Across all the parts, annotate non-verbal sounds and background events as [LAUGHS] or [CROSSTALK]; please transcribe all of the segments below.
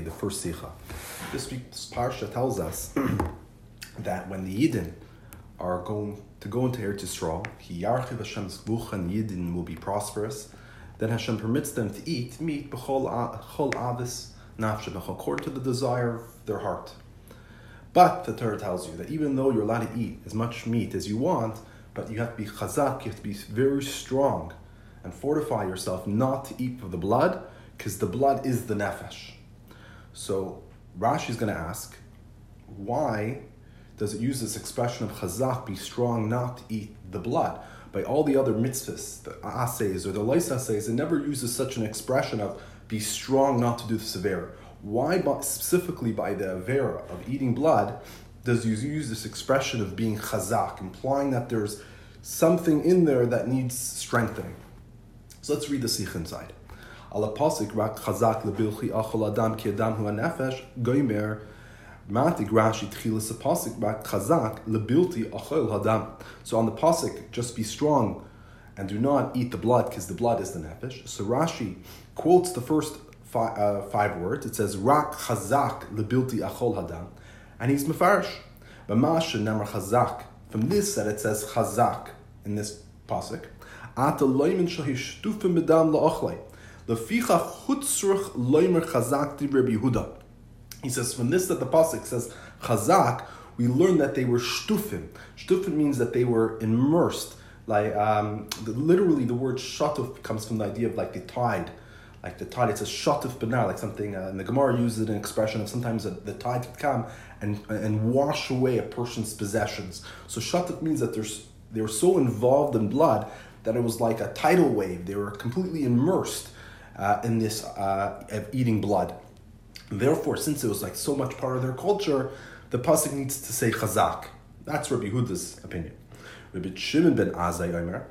The first Sicha. This week's Parsha tells us [CLEARS THROAT] that when the Yidden are going to go into Eretz Yisrael, Ki Yarchiv Hashem's Gvuch and Yidden will be prosperous, then Hashem permits them to eat meat b'chol avis nafshe, according to the desire of their heart. But the Torah tells you that even though you're allowed to eat as much meat as you want, but you have to be chazak, you have to be very strong and fortify yourself not to eat of the blood, because the blood is the nefesh. So Rashi is going to ask, why does it use this expression of chazak, be strong not to eat the blood? By all the other mitzvahs, the assays or the lice assays, it never uses such an expression of be strong not to do the severe. Why specifically by the avera of eating blood does you use this expression of being chazak, implying that there's something in there that needs strengthening? So let's read the sikh inside. Ala pasik rak chazak lebilchi achol adam ki adam hu anefesh goimer matik Rashi tchilas pasik rak chazak lebilti achol hadam. So on the pasik, just be strong and do not eat the blood because the blood is the nefesh. So Rashi quotes the first five, uh, five words. It says rak chazak lebilti achol hadam, and he's mefarish. B'masha nemar chazak. From this that it says chazak in this pasuk. Chazak di Rabbi. He says, from this that the pasuk says chazak, we learn that they were shtufim. Shtufim means that they were immersed. Like um, the, literally, the word shatuf comes from the idea of like the tide, like the tide. It's a shatuf benar, like something. Uh, and the Gemara uses it an expression of sometimes a, the tide could come and and wash away a person's possessions. So shatuf means that there's they were so involved in blood that it was like a tidal wave. They were completely immersed uh, in this uh, of eating blood. Therefore, since it was like so much part of their culture, the pasuk needs to say chazak. That's Rabbi Huda's opinion. Rabbi Shimon ben Azai Omer,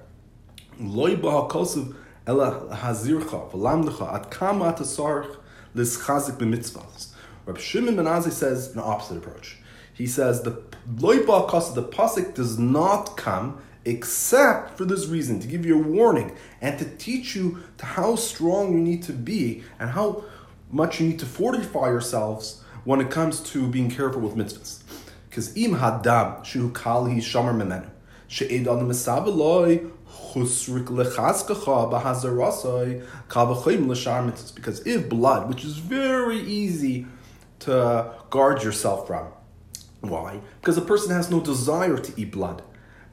loy ba'hakosuv ela hazircha v'lamdecha at kama tasarch lischazik b'mitzvahs. Rabbi Shimon ben Azai says an opposite approach. He says the loy ba'hakosuv, the pasuk does not come except for this reason to give you a warning and to teach you to how strong you need to be and how much you need to fortify yourselves when it comes to being careful with mitzvahs. Because im hadam shu kali shamar memenu she'ed adam esaveloi chusrik lechazkacha bahazarasoi kavachim l'shar mitzvahs. Because if blood, which is very easy to guard yourself from, why? Because a person has no desire to eat blood.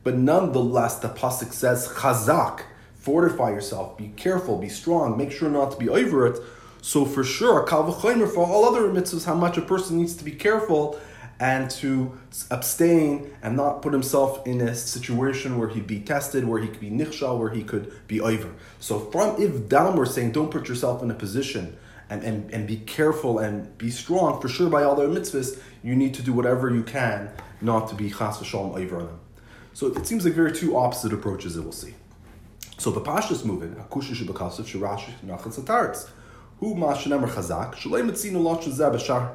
But nonetheless, the pasuk says chazak, fortify yourself, be careful, be strong, make sure not to be over it. So for sure, a for all other mitzvahs, how much a person needs to be careful and to abstain and not put himself in a situation where he'd be tested, where he could be nichshal, where he could be over. So from if down, we're saying don't put yourself in a position and, and, and be careful and be strong. For sure, by all their mitzvahs, you need to do whatever you can not to be chas v'shalom over them. So it seems like very two opposite approaches that we'll see. So the Pashas moving, Akusha Shibakasav Shirash Nachat Sataritz. Who Mashanemer Chazak, Shalem Mitzinu Lot Bashar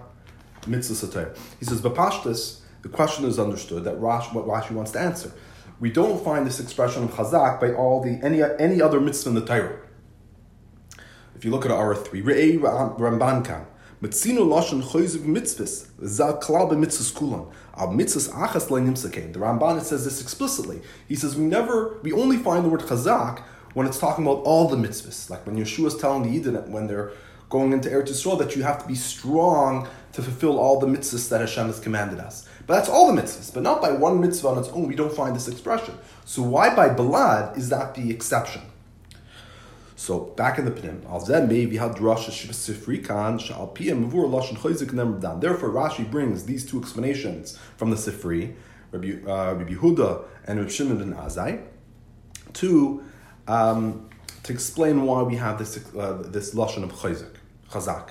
Mitzvah Satayr. He says, Bapashtas, the question is understood that Rash, what Rashi wants to answer. We don't find this expression of Chazak by all the any any other mitzvah in the Torah. If you look at our three, Re'ei Ramban Kam, Mitzinu lashon choyziv mitzvahs, zal klal b'mitzvahs kulan. Al mitzvahs achas le'nimsakein. The Ramban says this explicitly. He says we never, we only find the word chazak when it's talking about all the mitzvahs. Like when Yeshua is telling the Yidden when they're going into Eretz Yisrael that you have to be strong to fulfill all the mitzvahs that Hashem has commanded us. But that's all the mitzvahs, but not by one mitzvah on its own. We don't find this expression. So why by blood is that the exception? So back in the Pnim, al zeh maybe had drasha sifri kan shal piyam mavur lashon chayzik nemrdan. Therefore, Rashi brings these two explanations from the Sifri, Rabbi, uh, Rabbi Yehuda and Rabbi Shimon ben Azai, to um, to explain why we have this uh, this lashon of chayzik, chazak.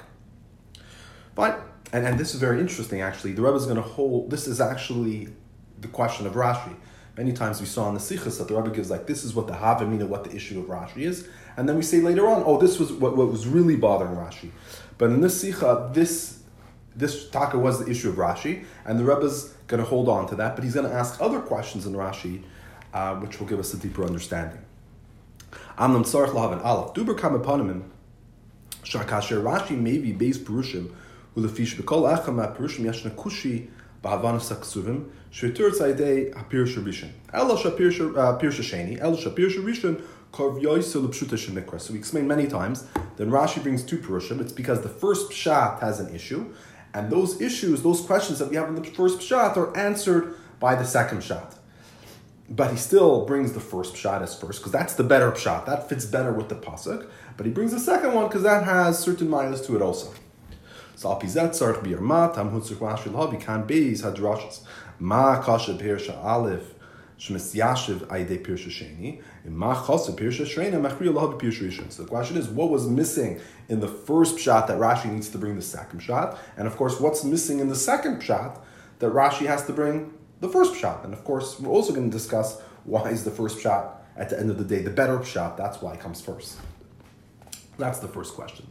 But and, and this is very interesting. Actually, the Rebbe is going to hold. This is actually the question of Rashi. Many times we saw in the Sikhs that the Rebbe gives like this is what the Havamina, what the issue of Rashi is, and then we say later on, oh, this was what, what was really bothering Rashi. But in this Sicha, this this taka was the issue of Rashi, and the Rebbe's going to hold on to that, but he's going to ask other questions in Rashi, uh, which will give us a deeper understanding. Amnam tzarich lahav aleph duber kam Shakasher Rashi maybe base Purushim, Ulefish Bekol Achama Purushim Yashna Kushi Bahavan Saksuvim, Shvitur Tzadei Hapir Shabishin. El Shapir Shasheni, El Shapir Shabishin, So we explained many times, then Rashi brings two Purushim. It's because the first Pshat has an issue, and those issues, those questions that we have in the first Pshat are answered by the second Pshat but he still brings the first pshat as first because that's the better pshat. That fits better with the pasuk. But he brings the second one because that has certain miles to it also. So beis ma kasha aleph shmis yashiv aide pirsha sheni Machasa pirsha shrena machriya lahavi pirsha rishon. So the question is, what was missing in the first pshat that Rashi needs to bring the second pshat, and of course, what's missing in the second pshat that Rashi has to bring the first shot. And of course, we're also going to discuss why is the first shot at the end of the day the better shot. That's why it comes first. That's the first question.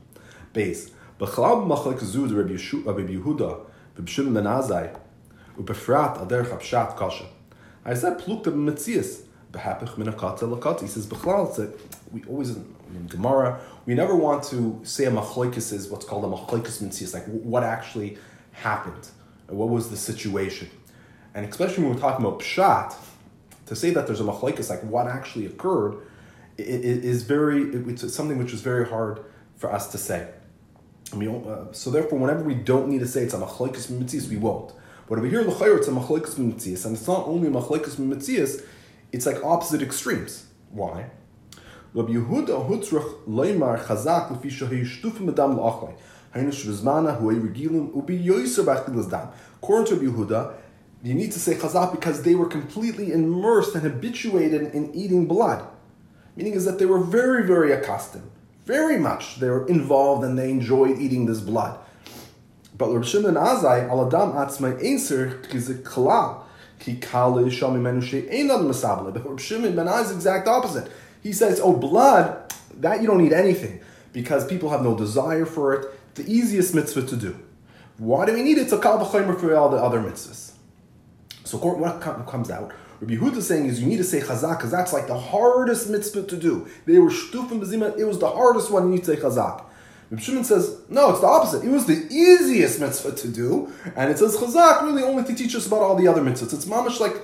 Base. B'chalab machlek zud Rabbi Yehuda v'b'shim ben Azai chapshat kasha. I said plukta b'metzias b'hapich min akata He says b'chalal we always in Gemara we never want to say a machlekes is what's called a machlekes mitzias like what actually happened, what was the situation. And especially when we're talking about pshat, to say that there's a machlekes, like what actually occurred, is very, it, it's something which is very hard for us to say. I mean, uh, so therefore, whenever we don't need to say it's a machlekes mitzias, we won't. But over here, l'chayr, it's a machlekes mitzias, and it's not only a machlekes mitzias, it's like opposite extremes. Why? Rabbi Yehuda hutzrach leimar chazak lefi shahei shtufim adam la'achlei. Hainu shvizmana huay regilim ubi yoyser b'achil dam. According to Rabbi Yehuda, you need to say chazak because they were completely immersed and habituated in eating blood. Meaning is that they were very, very accustomed, very much. They were involved and they enjoyed eating this blood. But Rabbi Shimon Azai, al adam atzmai einser kizik kalal, ki kale shami menushe einad masabale. But Rabbi Shimon Ben Azai is exact opposite. He says, oh, blood, that you don't need anything because people have no desire for it. The easiest mitzvah to do. Why do we need it? It's a kal for all the other mitzvahs. So what comes out? Rabbi Yehuda is saying is you need to say chazak because that's like the hardest mitzvah to do. They were shtufim bezima. It was the hardest one. You need to say chazak. Reb Shimon says, no, it's the opposite. It was the easiest mitzvah to do, and it says Chazak really only to teach us about all the other mitzvahs. It's mamish like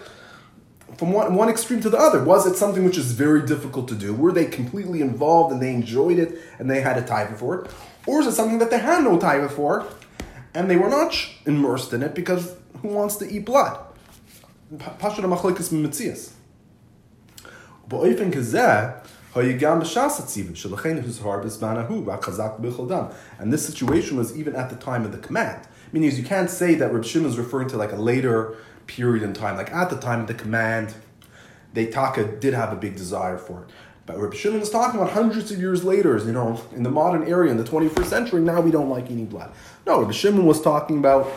from one, one extreme to the other. Was it something which is very difficult to do? Were they completely involved and they enjoyed it and they had a time for it? Or is it something that they had no time for and they were not immersed in it because who wants to eat blood? Pashut HaMachlikas Mitzias. But and this situation was even at the time of the command. Meaning, you can't say that Rabb Shimon is referring to like a later period in time. Like at the time of the command, they Taka uh, did have a big desire for it. But Rabb Shimon is talking about hundreds of years later, you know, in the modern era, in the 21st century, now we don't like eating blood. No, Rabb Shimon was talking about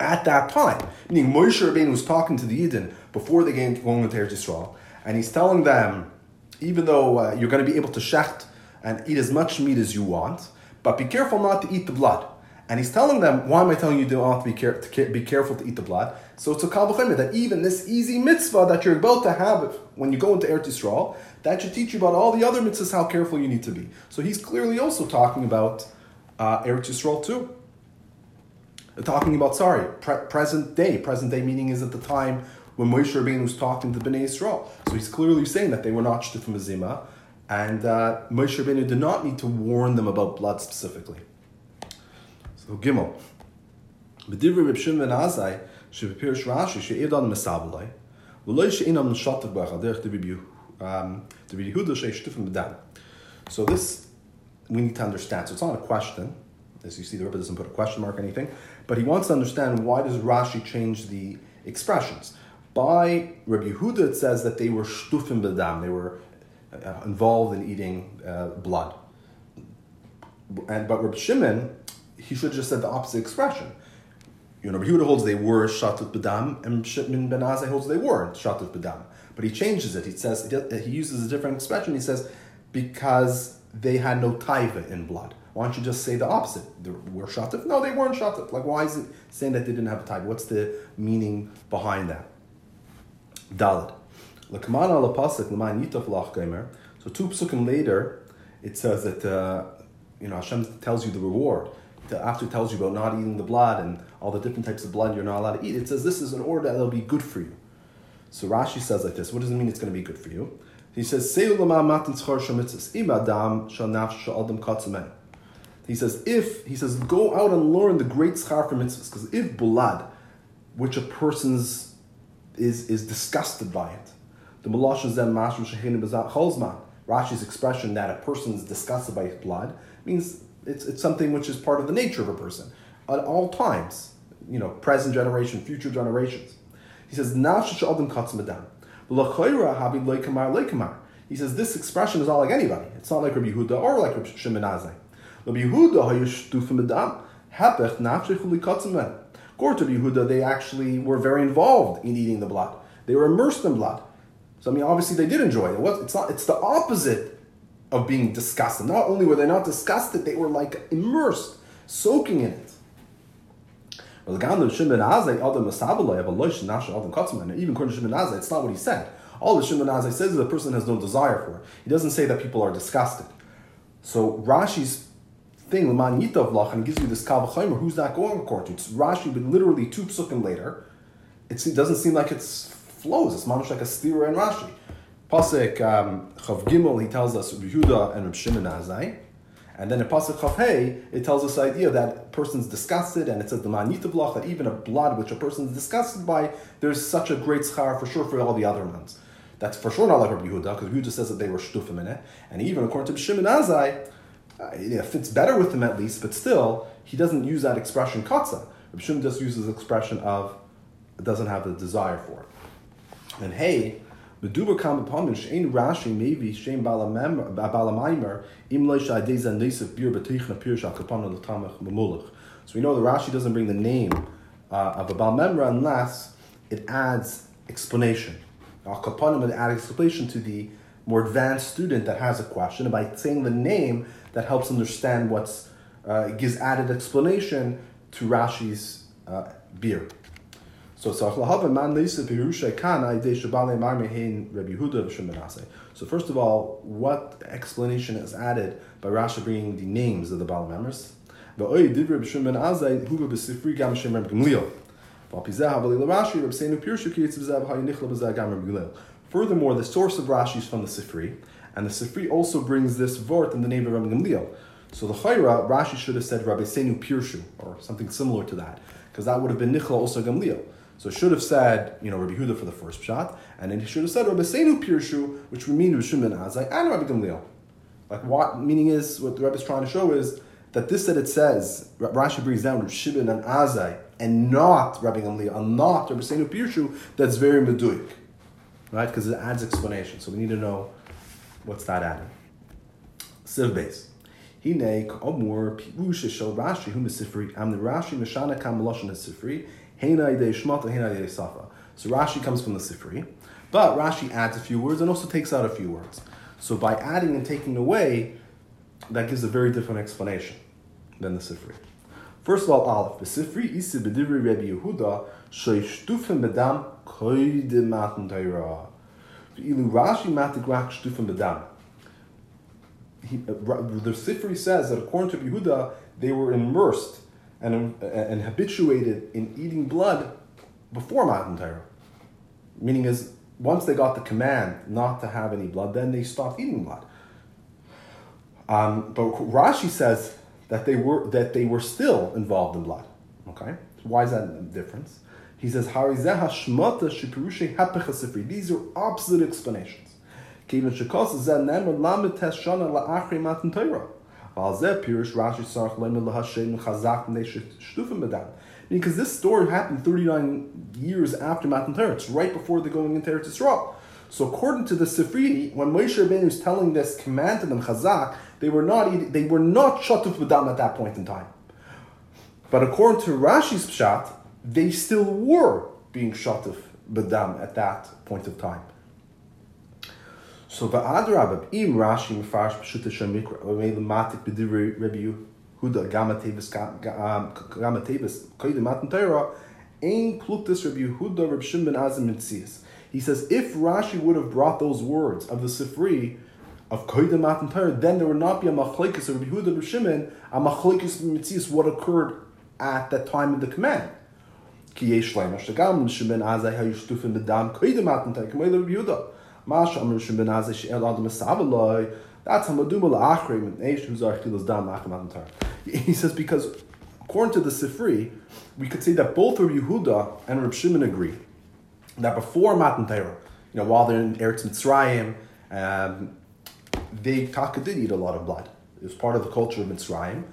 at that time. Meaning Moshe Rabbein was talking to the Yidden before they came to into Eretz Yisrael, and he's telling them even though uh, you're going to be able to shecht and eat as much meat as you want, but be careful not to eat the blood. And he's telling them, why am I telling you to, be, care- to be careful to eat the blood? So it's a kal that even this easy mitzvah that you're about to have when you go into Eretz Yisrael, that should teach you about all the other mitzvahs how careful you need to be. So he's clearly also talking about uh, Eretz Yisrael too talking about, sorry, pre- present day. Present day meaning is at the time when Moshe Rabbeinu was talking to Bnei Israel. So he's clearly saying that they were not Shtifim Azima, and uh, Moshe Rabbeinu did not need to warn them about blood specifically. So Gimel. B'divrei Reb Shimon ben Azai, shebepirish Rashi, she'edan mesabalai, v'loi she'inam she'shtifim b'dam. So this, we need to understand. So it's not a question, as you see, the Rebbe doesn't put a question mark or anything, but he wants to understand why does Rashi change the expressions. By Rabbi Yehuda, it says that they were shtufim bedam, they were uh, involved in eating uh, blood. And but Rabbi Shimon, he should have just said the opposite expression. You know, Rabbi Yehuda holds they were shatut bedam, and Shimon ben Azai holds they weren't shatut bedam. But he changes it. He says he uses a different expression. He says because they had no taiva in blood. Why don't you just say the opposite? They were shatif? No, they weren't shatif. Like, why is it saying that they didn't have a type? What's the meaning behind that? Dalad. So two psukim later, it says that uh, you know, Hashem tells you the reward. After it tells you about not eating the blood and all the different types of blood you're not allowed to eat, it says this is an order that will be good for you. So Rashi says like this. What does it mean it's going to be good for you? He says, He says, if, he says, go out and learn the great schar for mitzvahs, because if blood, which a person's is, is disgusted by it, the Malashon Zem Mashru Shehinu Cholzman, Rashi's expression that a person is disgusted by his blood means it's, it's something which is part of the nature of a person at all times, you know, present generation, future generations. He says, He says, this expression is not like anybody. It's not like Rabbi Yehuda or like Rabbi Shimon Azai. Rabbi Yehuda, they actually were very involved in eating the blood. They were immersed in blood. So I mean, obviously they did enjoy it. It's not. It's the opposite of being disgusted. Not only were they not disgusted, they were like immersed, soaking in it. Even according to Shimon it's not what he said. All the Shimon Azai says is the person has no desire for it. He doesn't say that people are disgusted. So Rashi's thing, Leman Yitav Lach, and gives you this Kavachimer, who's that going according to? It's Rashi, but literally two psukim later. It doesn't seem like it's flows. It's mamish like a stira and Rashi. Pasuk um, Chav Gimel, he tells us Yehuda and Shimon Azai. And then in Pasuk Chav Hey, it tells us idea that person's disgusted, and it says the manita bloch, that even a blood which a person is disgusted by, there's such a great schar for sure for all the other ones. That's for sure not like Rabbi Yehuda, because Yehuda says that they were shtufim in it. And even according to Shimon Azai, uh, it fits better with him at least, but still, he doesn't use that expression. Rabbi Shimon just uses the expression of, doesn't have the desire for it. And hey, Meduba kam upon shein Rashi maybe shein balamaimer im lo shadei zan nesef bir betichna pir shal kapana l'tamach mamulach. So we know the Rashi doesn't bring the name uh, of a balmemra unless it adds explanation. Al kapanim it adds explanation to the more advanced student that has a question, and by saying the name, that helps understand what's uh, gives added explanation to Rashi's uh, beer. So So first of all, what explanation is added by Rashi bringing the names of the Baal members? Furthermore, the source of Rashi is from the Sifri, and the Sifri also brings this vort in the name of Rabbi Gamliel. So the Chayra, Rashi should have said Rabbi Senu Pirshu, or something similar to that, because that would have been Nichla also Gamliel. So should have said, you know, Rabbi Huda for the first shot, and then he should have said Rabbi Seinu Pirshu, which would mean Rishon ben Azai and Rabbi Gamliel. Like what meaning is what the Rebbe is trying to show is that this that it says Rashi brings down Rabbi Shimon and Azai and not Rabbi Gamliel and not Rabbi Seinu Pirshu. That's very meduik, right? Because it adds explanation. So we need to know what's that adding. Siv base. Hine k'omur pirusha shel Rashi hu mesifri am the Rashi mishana kam meloshin sifri so Rashi comes from the Sifri, but Rashi adds a few words and also takes out a few words. So by adding and taking away, that gives a very different explanation than the Sifri. First of all, Aleph, the Sifri isi b'divri Rebbe Yehuda sheishtufim bedam koidim matan Torah. Ilu Rashi matik rak shtufim bedam. Uh, the Sifri says that according to Yehuda, they were immersed and, and habituated in eating blood before Matan Torah. Meaning is, once they got the command not to have any blood, then they stopped eating blood. Um, but Rashi says that they were that they were still involved in blood. Okay, why is that a difference? He says These are opposite explanations. Because this story happened 39 years after Matan Torah. It's right before the going into Eretz Yisrael. So according to the Sifri, when Moshe Rabbeinu was telling this command to them, Chazak, they were not they were not shatuf b'dam at that point in time. But according to Rashi's pshat, they still were being shatuf b'dam at that point of time. So va'adrabab im Rashi mefarish b'shut Hashem mikra made matik b'divrei Rabbi Huda gama tevis gama koyde matan Torah ein pluktis Rabbi Huda Rabbi Shimon Azim mitzias. He says if Rashi would have brought those words of the Sifri of Koidim Matan Torah, then there would not be a machlekes of Rabbi Yehuda and Shimon, a machlekes mitzias what occurred at that time of the command. Ki yesh shagam Shimon azay Matan Torah, k'may Rabbi Yehuda. Mash amr Shimon azay she'el adam archilos dam Torah. He says, because according to the Sifri, we could say that both Rabbi Yehuda and Rabbi Shimon agree that before Matan Torah, you know, while they're in Eretz Mitzrayim, um, they taka did eat a lot of blood. It was part of the culture of Mitzrayim.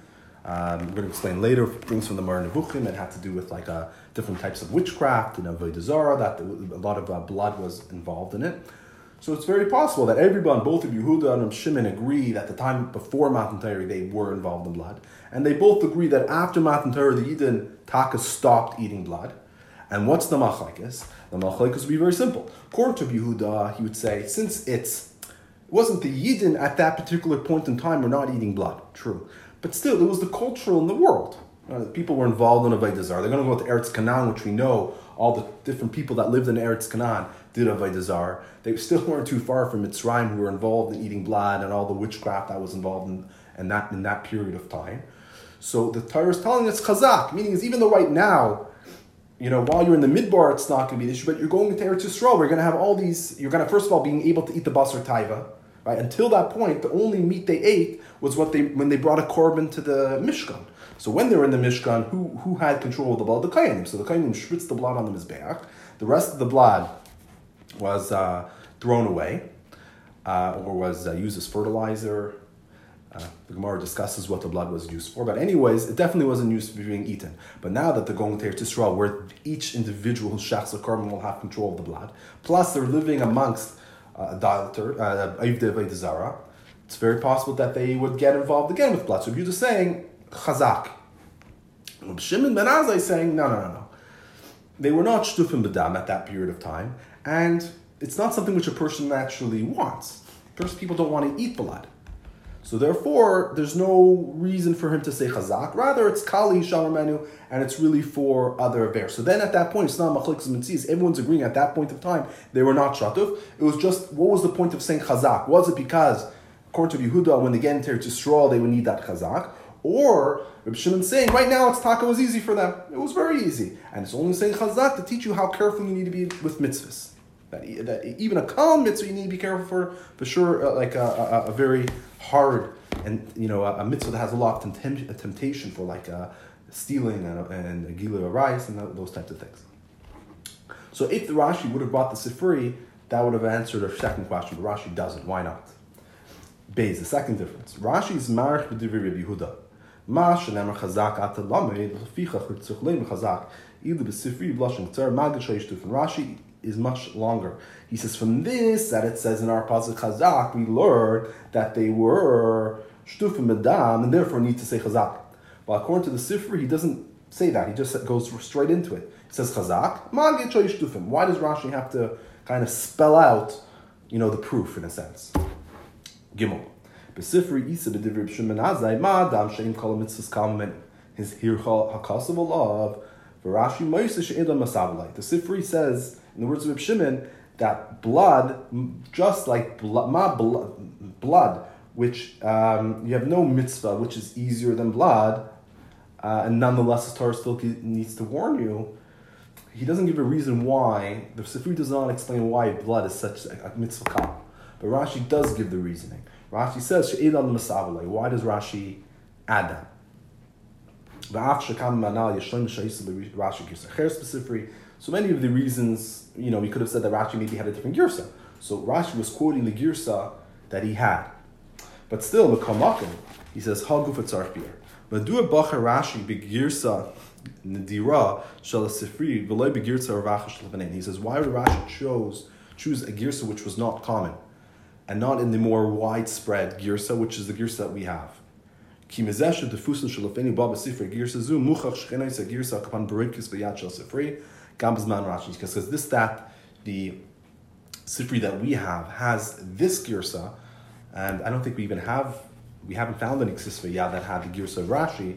Um, we're going to explain later things from the Moreh Nevuchim. Had to do with like uh, different types of witchcraft and avodah zarah. That a lot of uh, blood was involved in it. So it's very possible that everyone, both of Yehuda and Shimon, agree that the time before Matan Torah they were involved in blood, and they both agree that after Matan Torah the Yidden Taka stopped eating blood. And what's the machlekes? The machlekes would be very simple. According to Yehuda, he would say since it's it wasn't the Yidden at that particular point in time were not eating blood, true. But still, it was the cultural in the world. Uh, people were involved in Avodah Zarah. They're going to go to Eretz Canaan, which we know all the different people that lived in Eretz Canaan did Avodah Zarah. They still [LAUGHS] weren't too far from Mitzrayim who were involved in eating blood and all the witchcraft that was involved in, in, that, in that period of time. So the Torah is telling us chazak, meaning is even though right now, you know, while you're in the midbar, it's not going to be an issue, but you're going into Eretz Yisrael, we're going to have all these, you're going to, first of all, being able to eat the basar taiva, Right? Until that point, the only meat they ate was what they when they brought a korban to the Mishkan. So when they were in the Mishkan, who, who had control of the blood? The Kainim. So the Kainim spritzed the blood on the Mizbeach. The rest of the blood was uh, thrown away uh, or was uh, used as fertilizer. Uh, the Gemara discusses what the blood was used for, but anyways, it definitely wasn't used for being eaten. But now that they're going to Eretz Yisrael, where each individual shachs a korban will have control of the blood, plus they're living amongst uh, dilator, uh, Zara, it's very possible that they would get involved again with blood. So you're just saying chazak, Shimon ben Azai saying no, no, no, no. They were not shtufim bedam at that period of time, and it's not something which a person naturally wants. First, people don't want to eat blood. So therefore, there's no reason for him to say chazak. Rather, it's kali shalomenu, and it's really for other bears. So then, at that point, it's not machliks mitzis. Everyone's agreeing at that point of time they were not shatuf. It was just what was the point of saying chazak? Was it because, according to Yehuda, when they get into Yisrael, they would need that chazak? Or Reb Shimon saying, right now it's taka was easy for them. It was very easy, and it's only saying chazak to teach you how careful you need to be with mitzvahs. That, that even a calm mitzvah you need to be careful for, for sure, uh, like a, a, a, very hard and you know a, a, mitzvah that has a lot of temptation for like uh, stealing and, and a gila rice and those types of things. So if the Rashi would have brought the Sifri, that would have answered our second question, but Rashi doesn't. Why not? Beis, the second difference. Rashi is marich b'divri Rabbi Yehuda. Chazak at lamed lefichach tzich leim chazak either b'sifri blushing tzar magid sheish Rashi is much longer. He says, from this, that it says in our Pasuk Chazak, we learn that they were Shtufim Medam, and therefore need to say Chazak. But according to the Sifri, he doesn't say that. He just goes straight into it. He says Chazak, Magit Shtufim. Why does Rashi have to kind of spell out, you know, the proof in a sense? Gimel. Besifri Isa b'divrib Shimon ma sheim kol mitzvahs his hircha hakasav olav v'Rashi. The Sifri says in the words of Reb Shimon, that blood, just like blood, ma blood, which um, you have no mitzvah, which is easier than blood, uh, and nonetheless the Torah still needs to warn you. He doesn't give a reason why. The Sifri does not explain why blood is such a mitzvah. But Rashi does give the reasoning. Rashi says, Why does Rashi add that? Specifically, So many of the reasons, you know, we could have said that Rashi maybe had a different girsa. So Rashi was quoting the girsa that he had. But still, the Kamakim, he says, Hagu Fatzarch Beer. But do a Bacher Rashi begirsa Nadira Shal Sifri, Veloy begirsa Ravachash Levanin. He says, why would Rashi chose, choose a girsa which was not common? And not in the more widespread girsa, which is the girsa that we have. Because this that the Sifri that we have has this girsa, and I don't think we even have we haven't found any Sifri yet that had the girsa of Rashi.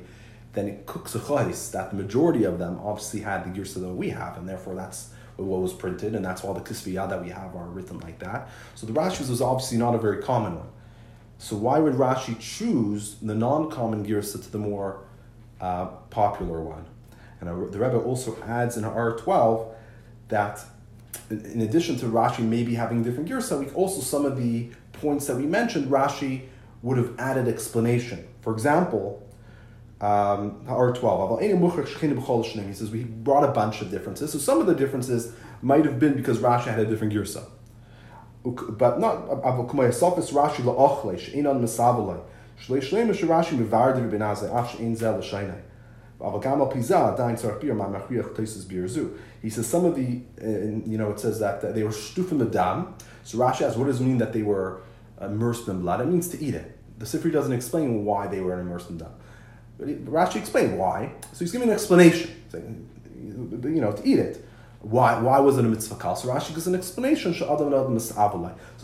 Then it cooks a that the majority of them obviously had the girsa that we have, and therefore that's what was printed, and that's why the Kisviyah that we have are written like that. So the Rashi was obviously not a very common one. So why would Rashi choose the non-common girsa to the more uh, popular one? And the Rebbe also adds in R12 that in addition to Rashi maybe having different girsa, we also some of the points that we mentioned, Rashi would have added explanation. For example, um, R12, he says we brought a bunch of differences. So some of the differences might have been because Rashi had a different girsa. But not. He says some of the, uh, you know, it says that they were stufim the dam. So Rashi asks, what does it mean that they were immersed in blood? It means to eat it. The Sifri doesn't explain why they were immersed in dam. But Rashi explained why. So he's giving an explanation, saying, you know, to eat it. Why, why was it a mitzvah kal? So Rashi gives an explanation. So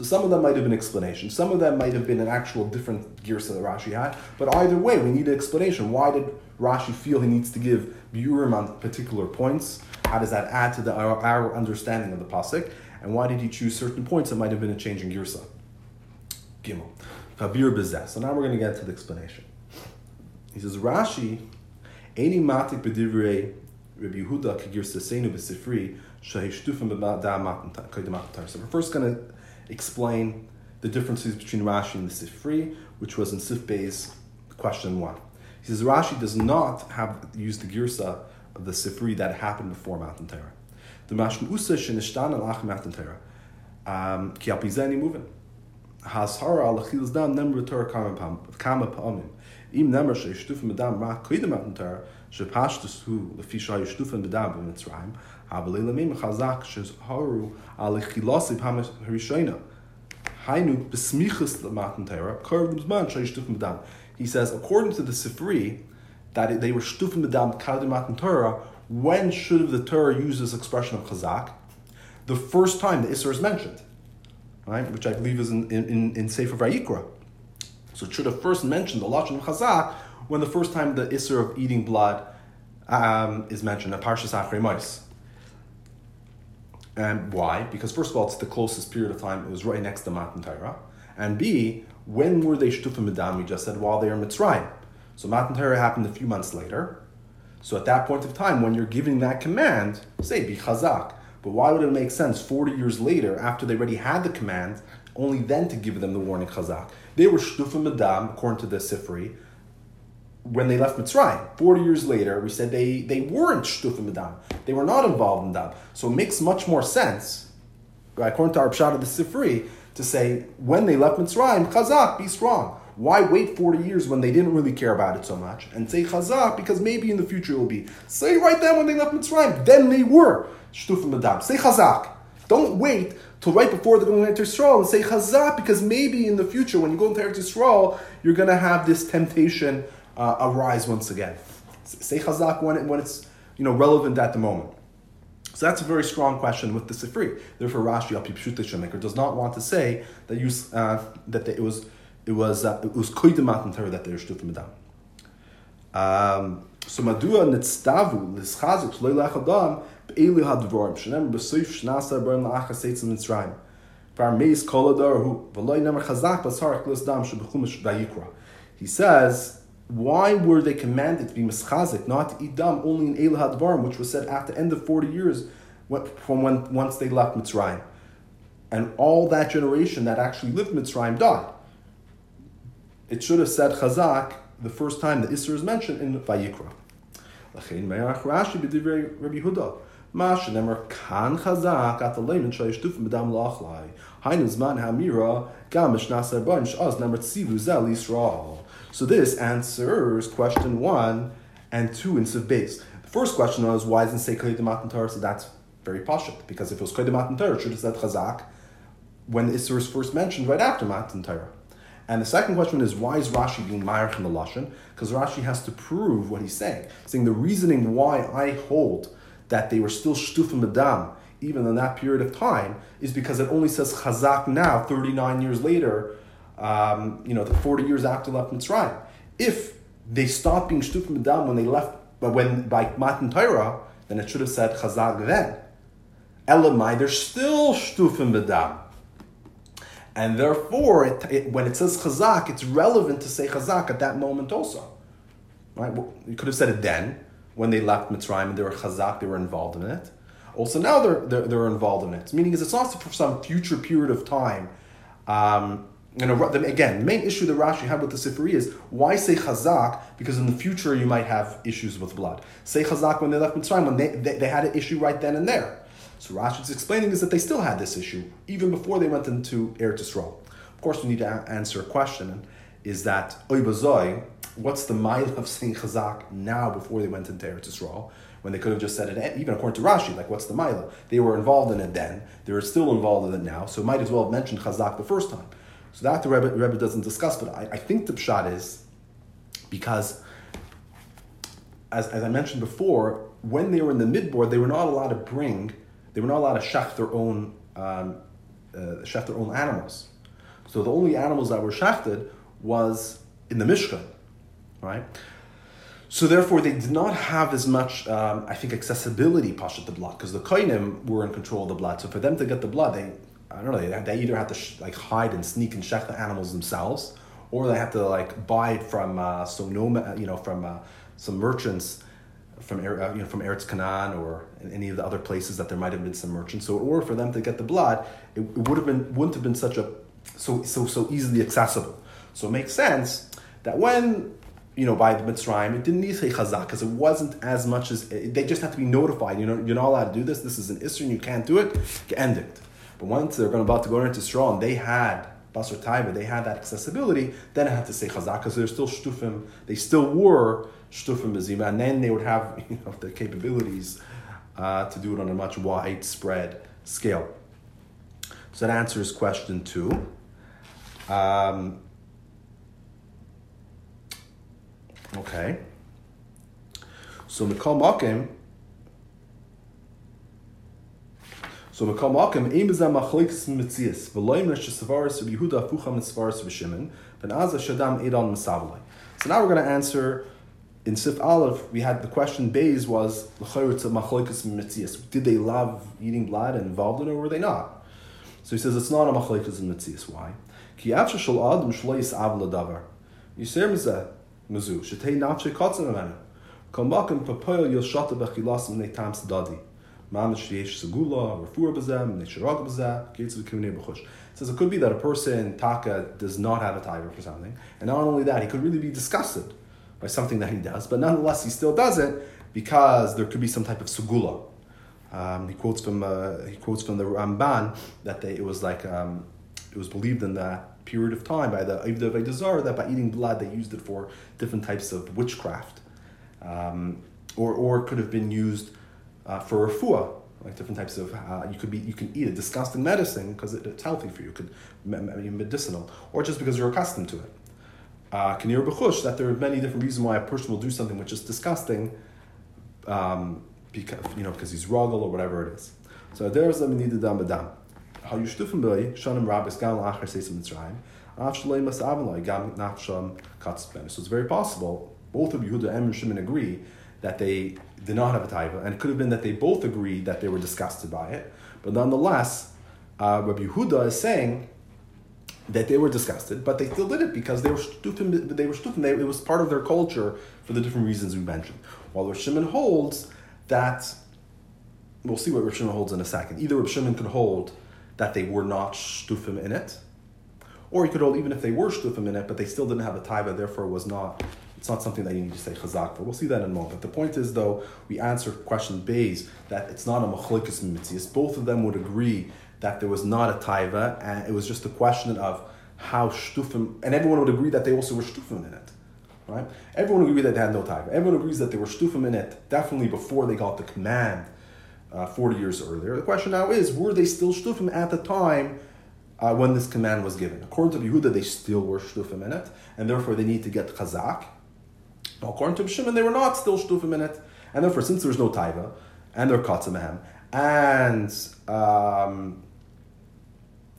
some of them might have been explanation. Some of them might have been an actual different girsa that Rashi had. But either way, we need an explanation. Why did Rashi feel he needs to give biurim on particular points? How does that add to the, our, our understanding of the pasuk? And why did he choose certain points that might have been a change in girsa? Gimel. So now we're going to get to the explanation. He says Rashi, any matik b'divrei Rabbi Yehuda kagir sasenu b'sifri shehishtufim b'da So we're first going to explain the differences between Rashi and the Sifri, which was in Sif Bey's question one. He says Rashi does not have used the girsa of the Sifri that happened before Torah. The Mashma Usa shenishtan alach Matan Torah. Um, ki alpizeni moving. Hashara al achil's dam nem retur kama pa'amim im nemer mit dam matn tar she fi mit dam mit aber le mem khazak haru al im ham haynu besmichus matn tar mit dam he says according to the sifri that they were shtuf mit dam kade matn tar when should the Torah use this expression of chazak? The first time the Isser is mentioned, right? Which I believe is in in, in, in Sefer Vayikra. So it should have first mentioned the Lashon of chazak when the first time the Isser of eating blood um, is mentioned, a Parshas Achrei Mois. And why? Because first of all, it's the closest period of time. It was right next to Matan Torah. And B, when were they shtufim medam? We just said while they are Mitzrayim. So Matan Torah happened a few months later. So at that point of time, when you're giving that command, say be chazak. But why would it make sense 40 years later, after they already had the command, only then to give them the warning chazak? They were shtufim medam, according to the Sifri, when they left Mitzrayim. 40 years later, we said they, they weren't shtufim medam. They were not involved in dam. So it makes much more sense, according to our Pshat of the Sifri, to say when they left Mitzrayim, chazak, be strong. Why wait 40 years when they didn't really care about it so much? And say chazak because maybe in the future it will be. Say right then when they left Mitzrayim, then they were shtufim medam. Say chazak. Don't wait till right before they're going to Yisrael and say chazak because maybe in the future when you go into Eretz you're going to have this temptation uh, arise once again. Say chazak when, it, when it's you know relevant at the moment. So that's a very strong question with the Sifri. Therefore, Rashi Pshuta Shemaker does not want to say that you uh, that it was it was uh, it was koidemat and that they're shtutim medam. Um, so madua nitzdavu lischazik shloi be'elu hadvorim shenem shnasa la'achas mitzrayim. Meis hu v'loi nemer chazak b'sarak lisdam shebechumash vayikra. He says why were they commanded to be mischazik, not to eat dam, only in El Hadvarim, which was said at the end of 40 years from when once they left Mitzrayim? And all that generation that actually lived Mitzrayim died. It should have said chazak the first time the Isser is mentioned in Vayikra. Mash nemer kan chazak at the layman shayishtufim b'dam la'achlai. Hainu zman hamira gam mishnasa b'an sh'az nemer tzivu zel Yisrael. So this answers question one and two in Siv base. The first question was why doesn't it say Kodim Matan Torah? So that's very pashut because if it was Kodim Matan Torah, it should have said Chazak when the Isser is first mentioned right after Matan Torah. And the second question is why is Rashi being Meyer from the Lashon? Because Rashi has to prove what he's saying, saying the reasoning why I hold that they were still shtufim medam even in that period of time is because it only says chazak now, 39 years later, um, you know, the 40 years after left Mitzrayim. If they stopped being Shtufim Adam when they left, but when by Matan Torah, then it should have said Chazag then. Elamai, they're still Shtufim Adam. And therefore, it, it, when it says chazak, it's relevant to say chazak at that moment also. Right? You could have said it then, when they left Mitzrayim and they were chazak, they were involved in it. Also, now they're, they're, they're involved in it. Meaning is it's not for some future period of time. Um, you know, again, the main issue that Rashi had with the Sifri is why say chazak? Because in the future you might have issues with blood. Say chazak when they left Mitzrayim, when they, they, they had an issue right then and there. So Rashi's explaining is that they still had this issue even before they went into Eretz Yisrael. Of course, we need to answer a question: Is that oibazoi? What's the mile of saying chazak now before they went into Eretz Yisrael? When they could have just said it, even according to Rashi, like what's the mile? They were involved in it then; they are still involved in it now. So might as well have mentioned chazak the first time. So that the Rebbe, Rebbe doesn't discuss, but I, I think the pshat is because, as, as I mentioned before, when they were in the midboard, they were not allowed to bring they were not allowed to shech their own um, uh, shech their own animals. So the only animals that were shechted was in the Mishkan, right? So therefore, they did not have as much, um, I think, accessibility pashat the blood because the koinim were in control of the blood. So for them to get the blood, they I don't know, they, they either have to sh- like hide and sneak and shech the animals themselves, or they have to like buy it from uh, some noma, you know, from uh, some merchants from uh, you know from Eretz Canaan or any of the other places that there might have been some merchants. So in order for them to get the blood, it, it would have been wouldn't have been such a so so so easily accessible. So it makes sense that when you know by the Mitzrayim, it didn't need to say chazak because it wasn't as much as they just had to be notified. You know, you're not allowed to do this. This is an and you can't do it. End it. But once they're going about to go into Yisrael and they had Basar Taiva, they had that accessibility, then I had to say chazak because they're still shtufim. They still were shtufim bezima, and then they would have [LAUGHS] you know the capabilities uh, to do it on a much widespread scale. So that answers question two. Um, okay. So Mikal Makim. So Mikal Makim, Eim Bezah Machlekes Metzias, V'loim Resh Savaris Yehuda Fucha Mitzvaris V'Shimon, Ben Azah Shadam Edon Misavlai. So now we're going to answer in Sif Aleph, we had the question Bays was Did they love eating blood and involved in it, or were they not? So he says it's not a machlokas mitzias. Why? Ki after mazu shetei nafshe kotzen amenu. Kamakim papoil yil shata bechilas mnei tam sadadi. Mamish yesh segula refuah bezeh mnei shirag bezeh gates of the b'chush. Says it could be that a person taka does not have a tiger for something, and not only that, he could really be disgusted by something that he does, but nonetheless he still does it because there could be some type of sugula. Um, he quotes from uh, he quotes from the Ramban that they, it was like um, it was believed in that period of time by the Ivda Vaidazar that by eating blood they used it for different types of witchcraft, um, or or could have been used uh, for refuah, like different types of uh, you could be you can eat a disgusting medicine because it, it's healthy for you, could medicinal, or just because you're accustomed to it. Uh, Kanir B'chush, that there are many different reasons why a person will do something which is disgusting, um, because, you know, because he's ruggle or whatever it is. So there's a minida dam b'dam. How you shtufim b'lay, shanim rabbis gam la'achar seisim mitzrayim, af shalei mas avaloi gam nafsham. So it's very possible, both of Yehuda and Shimon agree that they did not have a taiva, and it could have been that they both agreed that they were disgusted by it, but nonetheless, uh, Rabbi Yehuda is saying that they were disgusted, but they still did it because they were stupid. They were stupid. It was part of their culture for the different reasons we mentioned. While Rav Shimon holds that, we'll see what Rav Shimon holds in a second. Either Rav Shimon could hold that they were not stufim in it, or you could hold even if they were stufim in it, but they still didn't have a taiva, therefore was not. It's not something that you need to say chazak for. We'll see that in a moment. The point is, though, we answer question Bays that it's not a machlikas mitzias. Both of them would agree that there was not a taiva, and it was just a question of how shtufim, and everyone would agree that they also were shtufim in it, right? Everyone would agree that they had no taiva. Everyone agrees that they were shtufim in it definitely before they got the command uh, 40 years earlier. The question now is, were they still shtufim at the time uh, when this command was given? According to Yehuda, they still were shtufim in it, and therefore they need to get chazak. According to Shimon, they were not still shtufim in it, and therefore, since there's no taiva, and they're katzamahem, and um,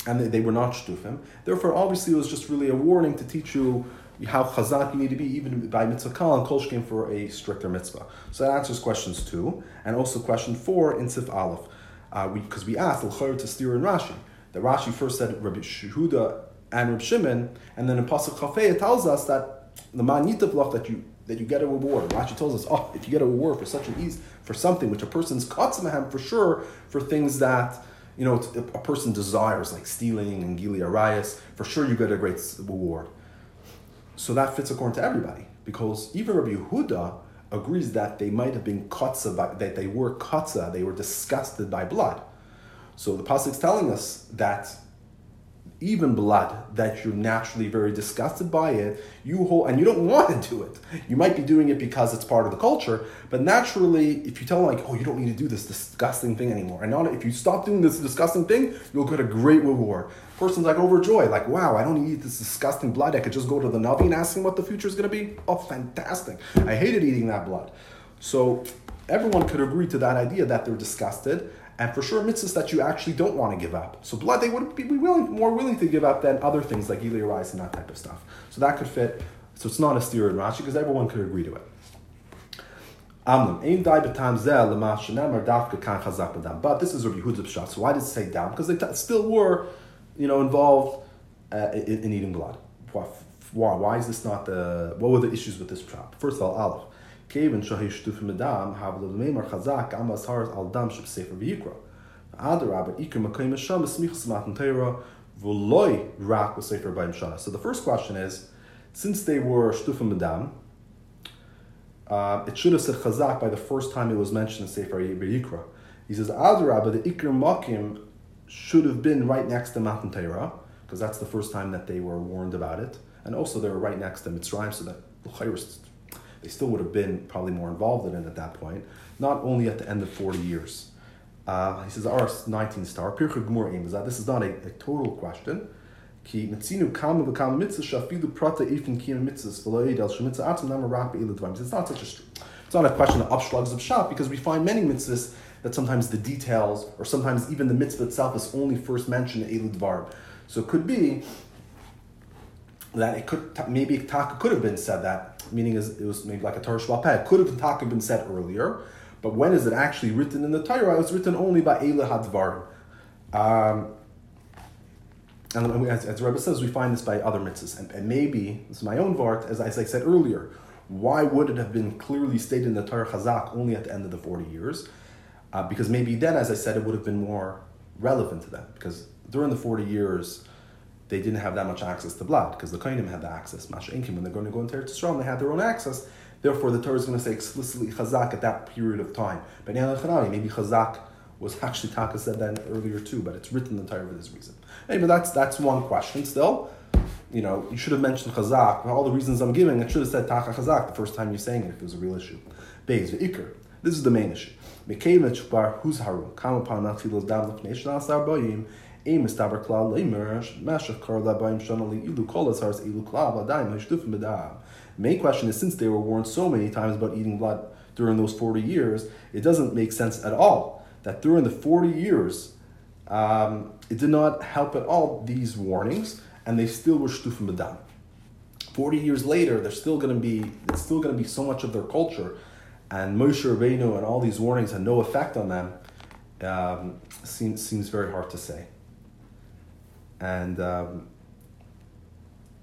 and they, they were not shtufim. Therefore, obviously, it was just really a warning to teach you how chazak you need to be, even by mitzvah kal and kol for a stricter mitzvah. So that answers questions two, and also question four in Sif Aleph, because uh, we, we asked l'chayr to steer in Rashi that Rashi first said Rabbi Shehuda and Rabbi Shimon, and then in Pasuk Chafei it tells us that the manita block that you that you get a reward. Rashi tells us, oh, if you get a reward for such an ease for something which a person's katzmahem for sure for things that you know a person desires like stealing and gili arayas, for sure you get a great reward. So that fits according to everybody because even Rabbi Yehuda agrees that they might have been kotza, that they were kotza, they were disgusted by blood. So the pasuk is telling us that even blood that you're naturally very disgusted by it, you hold, and you don't want to do it. You might be doing it because it's part of the culture, but naturally, if you tell them like, oh, you don't need to do this disgusting thing anymore, and not if you stop doing this disgusting thing, you'll get a great reward. Person's like overjoyed, like, wow, I don't need this disgusting blood. I could just go to the Navi and ask him what the future is going to be. Oh, fantastic! I hated eating that blood. So everyone could agree to that idea that they're disgusted and for sure mitzvahs that you actually don't want to give up. So blood they would be willing, more willing to give up than other things like Eli rice and that type of stuff. So that could fit. So it's not a steer in Rashi because everyone could agree to it. But this is Rabbi Yehuda's shot. So why did it say down? Because they t- still were, you know, involved uh, in, in, eating blood. Why? Why is this not the? What were the issues with this trap? First of all, Aleph. Kevin shahishtu f'medam havlo meimar chazak am asharas al dam shub sefer v'yikra. Adarab at ikra makayim esham esmich smat teira v'loy rak v'sefer b'ayim shana. So the first question is, since they were shtufim medam, uh, it should have said chazak by the first time it was mentioned in Sefer Yikra. He says, Adarab the ikra makim should have been right next to Matan Torah, because that's the first time that they were warned about it. And also they were right next to Mitzrayim, so that they still would have been probably more involved in it at that point, not only at the end of 40 years. Uh, he says, our 19 star, Pircha is that this is not a, a total question. It's not such a, it's not a question of upshlugs of shop because we find many mitzvahs that sometimes the details or sometimes even the mitzvah itself is only first mentioned in Elud So it could be that it could maybe taka could have been said that meaning it was maybe like a Torah Shvalpeh could have taka been said earlier, but when is it actually written in the Torah? It was written only by Eile Hadvar. Um, and as, as Rebbe says, we find this by other mitzvahs, and, and maybe this is my own vart, as, as I said earlier. Why would it have been clearly stated in the Torah Chazak only at the end of the forty years? Uh, because maybe then, as I said, it would have been more relevant to them. Because during the forty years, they didn't have that much access to blood because the Kohanim had the access. Masha Inkim, when they're going to go into Eretz Yisrael, they had their own access. Therefore, the Torah is going to say explicitly Chazak at that period of time. But maybe Chazak was [LAUGHS] actually Taka said that earlier too, but it's written Torah for this reason. Anyway, that's that's one question still. You know, you should have mentioned Chazak. For all the reasons I'm giving, it should have said Taka Chazak the first time you're saying it if it was a real issue. Beis Ikr. This is the main issue. Upon klal leimer mashach ilu ilu. Main question is since they were warned so many times about eating blood during those 40 years, it doesn't make sense at all that during the 40 years, um, it did not help at all these warnings, and they still were shtufim bedam. 40 years later, they're still going to be, it's still going to be so much of their culture, and Moshe Rabbeinu and all these warnings had no effect on them, um, seems, seems very hard to say and um,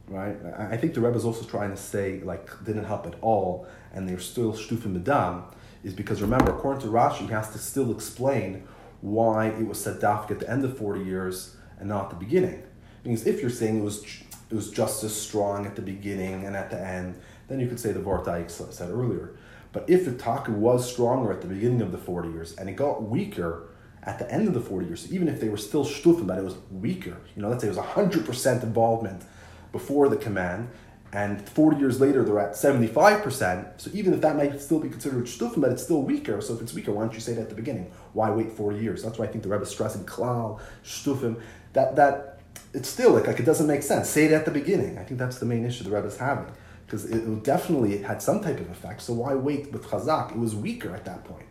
right. I think the Rebbe is also trying to say like didn't help at all, and they're still shtufim medam, is because remember, according to Rashi, he has to still explain why it was said dafk at the end of forty years and not the beginning. Because if you're saying it was it was just as strong at the beginning and at the end, then you could say the Vortai said earlier. But if the taka was stronger at the beginning of the 40 years and it got weaker at the end of the 40 years, even if they were still shtufim, but it was weaker, you know, let's say it was 100% involvement before the command, and 40 years later they're at 75%, so even if that might still be considered shtufim, but it's still weaker, so if it's weaker, why don't you say that at the beginning? Why wait 40 years? That's why I think the Rebbe is stressing klal, shtufim, that, that, it's still like, like it doesn't make sense. Say it at the beginning. I think that's the main issue the Rebbe is having. Because it, it definitely had some type of effect, so why wait with chazak? It was weaker at that point.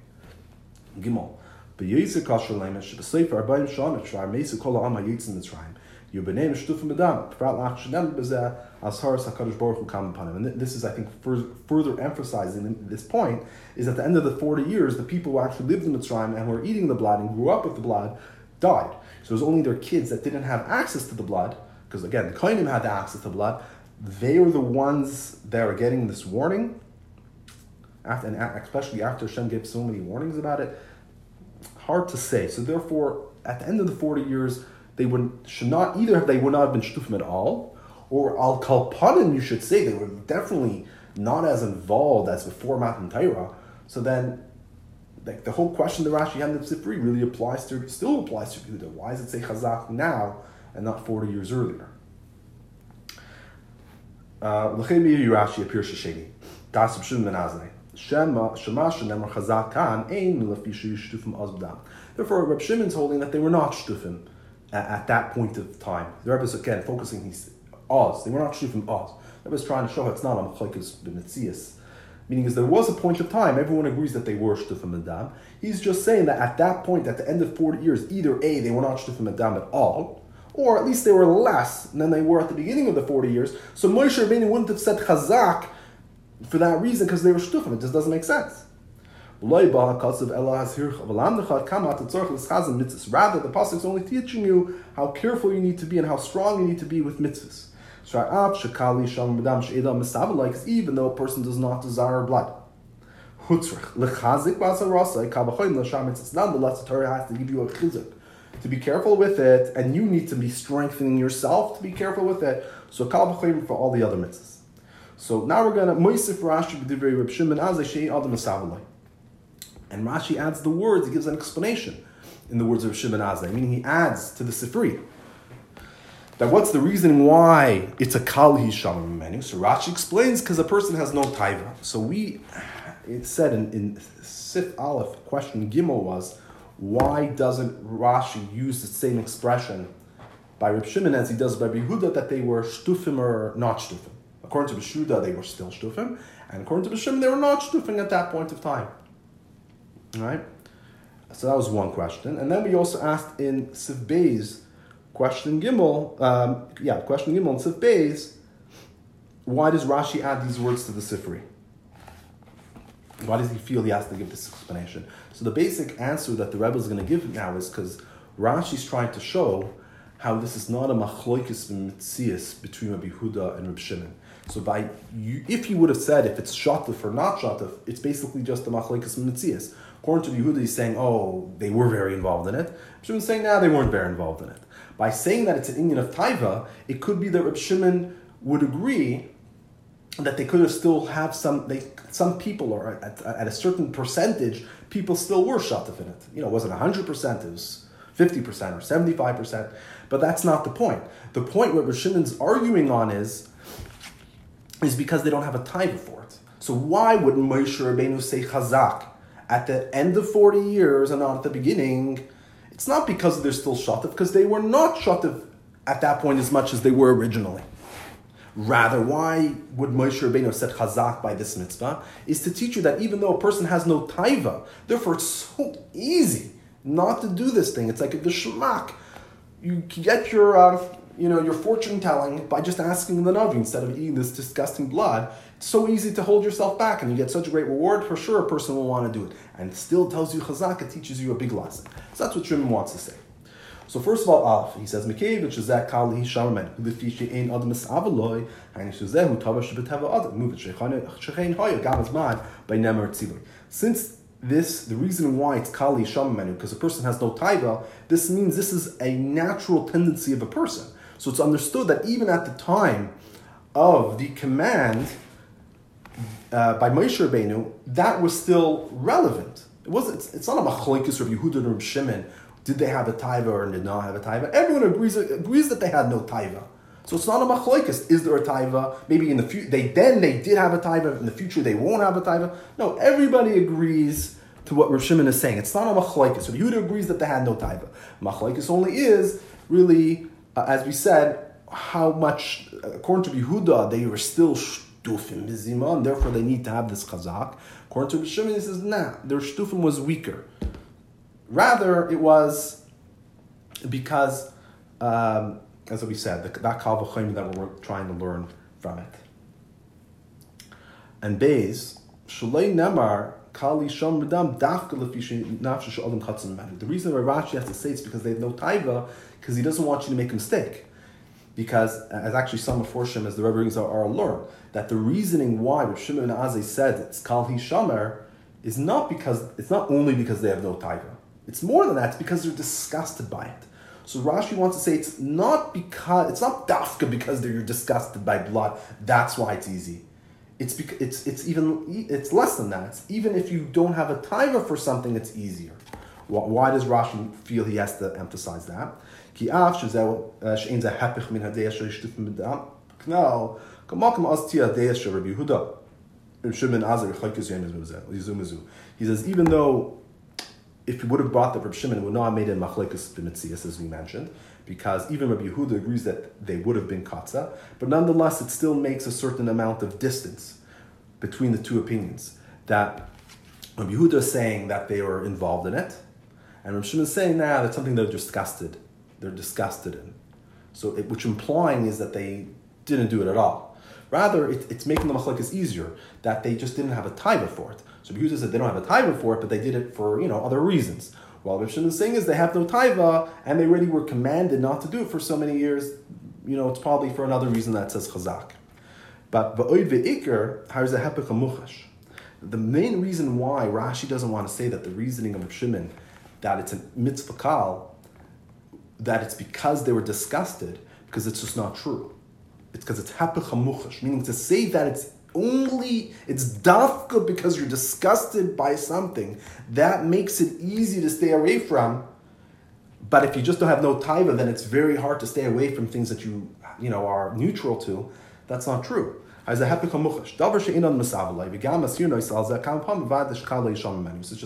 Gimel. And this is, I think, further emphasizing this point, is at the end of the 40 years, the people who actually lived in Mitzrayim and were eating the blood and grew up with the blood, died. So it was only their kids that didn't have access to the blood, because again, the Kohanim had the access to blood. They were the ones that are getting this warning, after, and especially after Hashem gave so many warnings about it. Hard to say. So therefore, at the end of the 40 years, they would should not either have they would not have been shtufim at all, or al kalpanim you should say they were definitely not as involved as before Matan Torah. So then, like the whole question the Rashi had in Sifri really applies to still applies to Yehuda. Why does it say Chazak now and not forty years earlier? Uh, Rashi appears Shasheni. Das Shim Menazne. Shema Shema Shenemar Chazak Kan Ein Milafi Shtufim Azbdam. Therefore, Reb Shimon's holding that they were not Shtufim at, at that point of time. The Rebbe is again focusing his Oz. They were not Shtufim Oz. The Rebbe is trying to show it's not a Machlekes B'Metzias. Meaning is there was a point of time, everyone agrees that they were Shtufim Adam. He's just saying that at that point, at the end of 40 years, either A, they were not Shtufim Adam at all, or at least they were less than they were at the beginning of the 40 years. So Moshe Rabbeinu wouldn't have said Chazak for that reason because they were Shtufim. It just doesn't make sense. Rather, the pasuk is only teaching you how careful you need to be and how strong you need to be with mitzvahs. Even though a person does not desire blood, nonetheless, the Torah has to give you a chizuk to be careful with it, and you need to be strengthening yourself to be careful with it. So kal for all the other mitzvahs. So now we're gonna moisif Rashi b'divrei Reb Shimon azay shei adam and Rashi adds the words, he gives an explanation in the words of Shimon Azai, meaning he adds to the Sifri. That what's the reason why it's a Kal Hisham menu? So Rashi explains because a person has no taiva. So we, it said in, in Sif Aleph, question Gimel was, why doesn't Rashi use the same expression by Reb Shimon as he does by Behuda that they were shtufim or not shtufim? According to Beshuda, they were still shtufim, and according to Beshimon, they were not shtufim at that point of time. Right? So that was one question. And then we also asked in Sif Beis, question Gimel, um, yeah, question Gimel in Sif Beis, why does Rashi add these words to the Sifri? Why does he feel he has to give this explanation? So the basic answer that the Rebbe is going to give now is because Rashi's trying to show how this is not a machloikis mitzias between Rabbi Huda and Rabbi Shimon. So by you, if you would have said if it's shatif or not shatif, it's basically just a machloikis mitzias. According to Yehuda, he's saying, oh, they were very involved in it. Shimon's saying, now nah, they weren't very involved in it. By saying that it's an inyan of Taiva, it could be that Reb Shimon would agree that they could have still have some they, some people or at, at, a certain percentage people still were shatif in it. You know, it wasn't hundred percent, it was fifty percent or seventy five percent. But that's not the point. The point what Rishimon's arguing on is is because they don't have a time for it. So why would Moshe Rabbeinu say chazak at the end of 40 years and not at the beginning, it's not because they're still shatif, because they were not shatif at that point as much as they were originally. Rather, why would Moshe Rabbeinu said chazak by this mitzvah? Is to teach you that even though a person has no taiva, therefore it's so easy not to do this thing. It's like a geschmack. You get your uh, you know, your fortune telling by just asking the Navi instead of eating this disgusting blood. It's so easy to hold yourself back and you get such a great reward. For sure, a person will want to do it. And still tells you chazak, it teaches you a big lesson. So that's what Shimon wants to say. So first of all, Aleph, he says, Mikei v'shazak kali sharmen, l'fi she'ein adam mis'avaloy, ha'ini shezehu tava shebeteva adam, move it shechein hoya, gavaz mad, by nemer tziloi. Since this, the reason why it's kali shamanu, because a person has no taiva, this means this is a natural tendency of a person. So it's understood that even at the time of the command uh, by Moshe Rabbeinu, that was still relevant. It wasn't. It's, not a machlokes of Yehuda and Shimon. Did they have a taiva or did not have a taiva? Everyone agrees agrees that they had no taiva. So it's not a machlokes. Is there a taiva? Maybe in the future they then they did have a taiva. In the future they won't have a taiva. No, everybody agrees to what Rav Shimon is saying. It's not a machlokes. So Yehuda agrees that they had no taiva. Machlokes only is really uh, as we said, how much, according to Yehuda, they were still shtufim and therefore they need to have this chazak. According to Shimon, he says, nah, their shtufim was weaker. Rather, it was because, um, as we said, the, that kal that we're trying to learn from it. And Beis, Shulei Nemar, Kali Sham Radam Dafka Nafsha Adam Chatzim The reason why Rashi has to say it's because they have no taiva, because he doesn't want you to make a mistake. Because, as actually some of Forshim, as the Rebbe brings are, are learn, that the reasoning why Rav Shimon and Azay said it's Kal Hishamer is not because, it's not only because they have no taiva. It's more than that, it's because they're disgusted by it. So Rashi wants to say it's not because, it's not dafka because they're disgusted by blood, that's why it's easy it's because it's it's even it's less than that. It's even if you don't have a timer for something, it's easier. Why does Rashi feel he has to emphasize that? He says, even though if you would have brought the Reb Shimon, would not have made it machlekes b'mitzias, as we mentioned, because even Rabbi Yehuda agrees that they would have been katza, but nonetheless, it still makes a certain amount of distance between the two opinions. That Rabbi Yehuda is saying that they were involved in it, and Rabbi Shimon is saying nah, that's something they're disgusted. They're disgusted in. So, it, which implying is that they didn't do it at all. Rather, it, it's making the machlekes easier that they just didn't have a taiva for it. So Yehuda said they don't have a taiva for it, but they did it for you know other reasons. While Rav Shimon is saying is they have no taiva, and they really were commanded not to do it for so many years. You know, it's probably for another reason that says chazak. But va'oid a muchash. The main reason why Rashi doesn't want to say that the reasoning of Rav Shimon that it's a mitzvah kal, that it's because they were disgusted, because it's just not true. It's because it's hepech meaning to say that it's only it's dafka because you're disgusted by something that makes it easy to stay away from. But if you just don't have no taiva, then it's very hard to stay away from things that you you know are neutral to. That's not true. It's just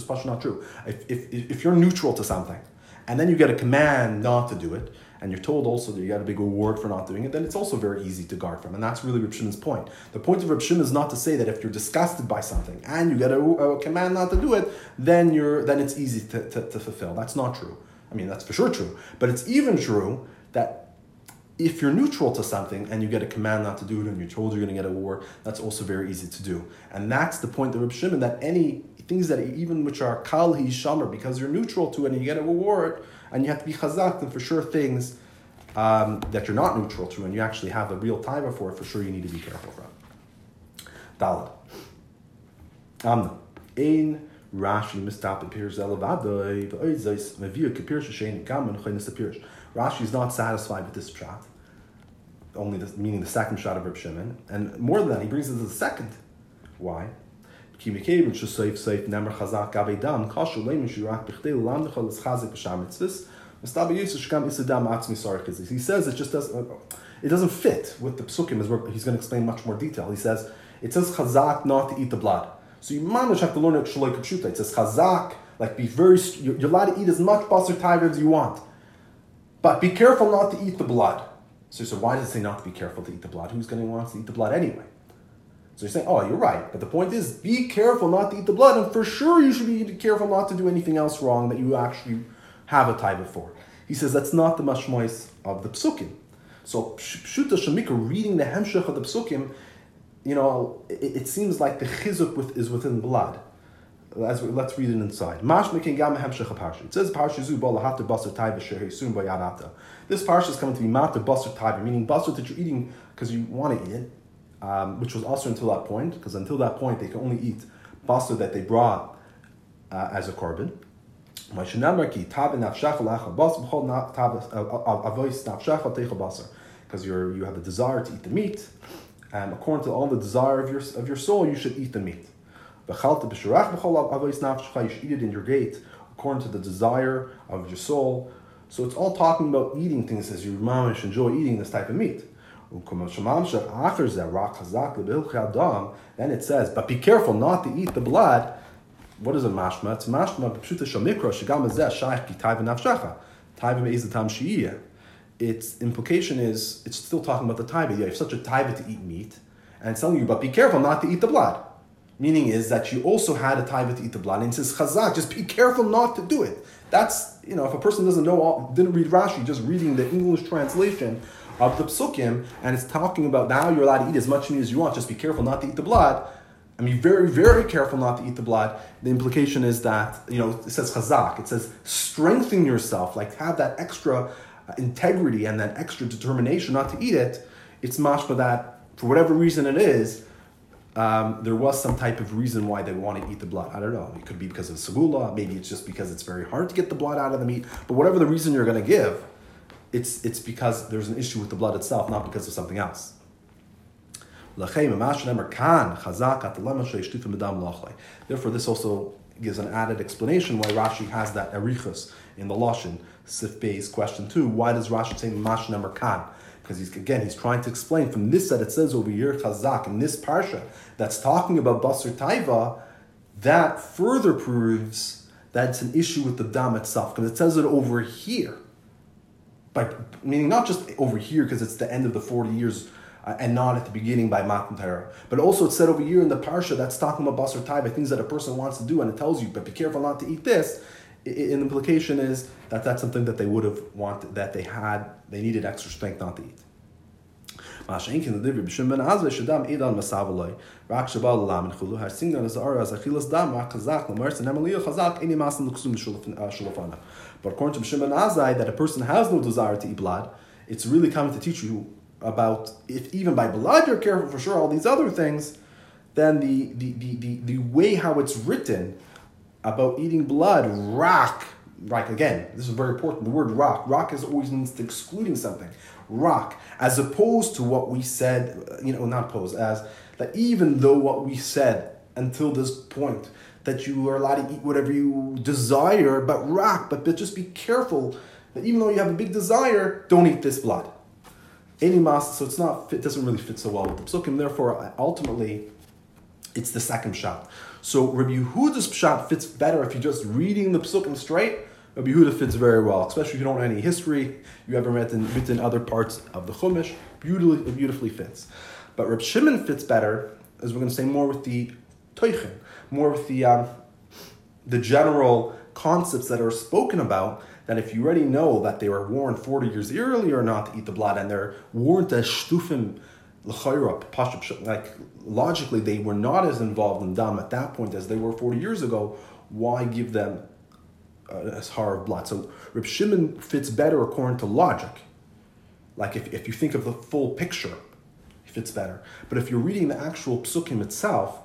not true. If, if, if you're neutral to something, and then you get a command not to do it, and you're told also that you get a big reward for not doing it, then it's also very easy to guard from. And that's really Reb Shimon's point. The point of Reb Shimon is not to say that if you're disgusted by something and you get a, a command not to do it, then you're then it's easy to, to, to fulfill. That's not true. I mean, that's for sure true. But it's even true that if you're neutral to something and you get a command not to do it and you're told you're going to get a reward, that's also very easy to do. And that's the point of Reb Shimon, that any things that even which are kal hi shamer, because you're neutral to it and you get a reward, and you have to be chazak, and for sure things um, that you're not neutral to, and you actually have a real timer for it, for sure you need to be careful from. Dalad. Amna. Ein Rashi mistap appears elevadoi, v'oizais, mevir kapir shashen, gaman chaynis appears. Rashi is not satisfied with this shot, only meaning the second shot of Reb Shimon, and more than that, he brings to the second. Why? He says it just doesn't, uh, it doesn't fit with the psukim. Work he's going to explain much more detail. He says it says chazak not to eat the blood. So you manage have to learn it shaloi kapshuta. It says chazak, like be very, you're, you're allowed to eat as much basar taiva as you want, but be careful not to eat the blood. So, so why does it say not to be careful to eat the blood? Who's going to want to eat the blood anyway? So you're saying, oh, you're right. But the point is, be careful not to eat the blood, and for sure you should be careful not to do anything else wrong that you actually have a taiva for. He says that's not the mashmois of the psukim. So pshuta shamika, reading the hemshech of the psukim, you know, it, it seems like the chizuk with, is within blood. As we, let's read it inside. It says parsha This parsha is coming to be mata basar taiva, meaning basar that you're eating because you want to eat it um, which was also until that point, because until that point they can only eat pasta that they brought uh, as a korban. Because you're you have the desire to eat the meat, and according to all the desire of your of your soul, you should eat the meat. You should eat it in your gate according to the desire of your soul. So it's all talking about eating things as you mamish enjoy eating this type of meat. Then it says, but be careful not to eat the blood. What is a mashma? It's mashma b'pshuta shamikra shagam ezeh shaykh ki taiva nafshacha. Taiva me'ez tam. Its implication is, it's still talking about the taiva. You have such a taiva to eat meat, and it's telling you, but be careful not to eat the blood. Meaning is that you also had a taiva to eat the blood. And it says chazak, just be careful not to do it. That's, you know, if a person doesn't know, all, didn't read Rashi, just reading the English translation of the psukim, and it's talking about now you're allowed to eat as much meat as you want. Just be careful not to eat the blood. I mean, very, very careful not to eat the blood. The implication is that, you know, it says chazak, it says strengthen yourself, like have that extra uh, integrity and that extra determination not to eat it. It's mashma that, for whatever reason it is, um, there was some type of reason why they want to eat the blood. I don't know. It could be because of segula. Maybe it's just because it's very hard to get the blood out of the meat. But whatever the reason you're going to give, it's, it's because there's an issue with the blood itself, not because of something else. Therefore, this also gives an added explanation why Rashi has that erichus in the Lashon, Sif Beis question two. Why does Rashi say Mash Nemer Kan? Because he's again he's trying to explain from this that it says over here Chazak in this parsha that's talking about Basar Taiva, that further proves that it's an issue with the dam itself because it says it over here. By meaning not just over here because it's the end of the forty years uh, and not at the beginning by Matan Torah. But also it's said over here in the Parsha that's talking about Basar Taiva, things that a person wants to do, and it tells you, but be careful not to eat this. An implication is that that's something that they would have wanted, that they had, they needed extra strength not to eat. Mashenkin the Divri B'Shim Ben Azve Shadam Edan Masavaloi Rak Shabal Lam and Chulu Har Rak Shulafana. But according to B'Shim Ben Azai, that a person has no desire to eat blood, it's really coming to teach you about if even by blood you're careful for sure all these other things, then the the, the, the, the way how it's written about eating blood, rock, again, this is very important. The word rock, rock is always means excluding something. Rock, as opposed to what we said, you know, not pose as that even though what we said until this point that you are allowed to eat whatever you desire, but rock, but, but just be careful that even though you have a big desire, don't eat this blood. Any mas, so it's not it doesn't really fit so well with the psukim. Therefore, ultimately, it's the second shot. So Rabbi Yehuda's shot fits better if you're just reading the psukim straight. Rabbi Yehuda fits very well, especially if you don't know any history. You haven't read in, written other parts of the Chumash. Beautifully, beautifully fits. But Rabbi Shimon fits better, as we're going to say, more with the toichin, more with the um, the general concepts that are spoken about that if you already know that they were warned 40 years earlier not to eat the blood and they're warned as shtufim like logically they were not as involved in dam at that point as they were 40 years ago why give them as hard of blood so Reb Shimon fits better according to logic like if, if you think of the full picture it fits better but if you're reading the actual psukim itself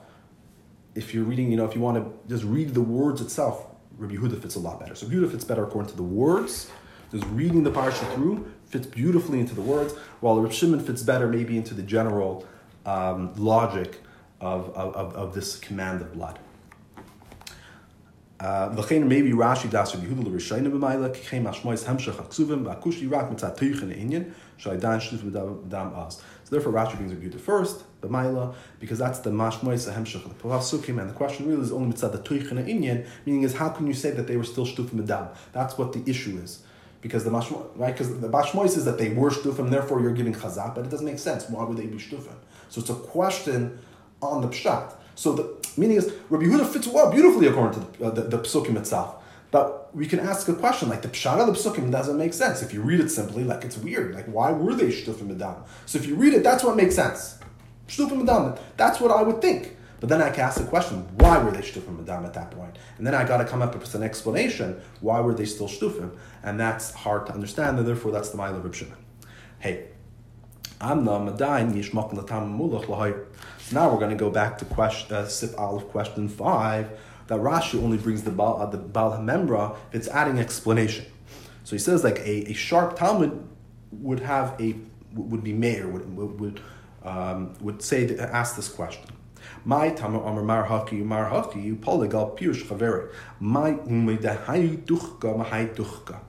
if you're reading you know if you want to just read the words itself Rabbi Yehuda fits a lot better. So Yehuda fits better according to the words. Just reading the parsha through fits beautifully into the words, while Rabbi Shimon fits better maybe into the general um, logic of, of, of, this command of blood. Uh, maybe Rashi das Rabbi Yehuda l'rishayna b'mayla kichem ashmois hemshach aksuvim v'akushi rak mitzat tuichin inyan shaydan shlif v'dam as. So therefore Rashi brings Rabbi Yehuda first, b'mayla, because that's the mashmois hemshach the pasukim, and the question really is only mitzat the inyan, meaning is how can you say that they were still shtufim v'dam? That's what the issue is. Because the mashmois, right? Because the mashmois is that they were shtufim, therefore you're giving chazak, but it doesn't make sense. Why would they be shtufim? So it's a question on the pshat. So the meaning is Rabbi Yehuda fits well, beautifully according to the, uh, the, the psukim itself. But we can ask a question like the pshat of the psukim doesn't make sense if you read it simply. Like it's weird. Like why were they shtufim medam? So if you read it, that's what makes sense. Shtufim medam. That's what I would think. But then I can ask the question, why were they shtufim medam at that point? And then I got to come up with an explanation. Why were they still shtufim? And that's hard to understand. And therefore, that's the mile of Shimon. Hey, I'm the madain yishmak latam mulach lahayr. Now we're going to go back to question, uh, Sif Aleph question 5, that Rashi only brings the Baal, uh, the Baal HaMemra, it's adding explanation. So he says like a, a sharp talmid would have a, would be mayor, would, would, um, would say, ask this question. My tamer amar mar haki mar haki polygal pirush chaveri. My duchka mahai duchka.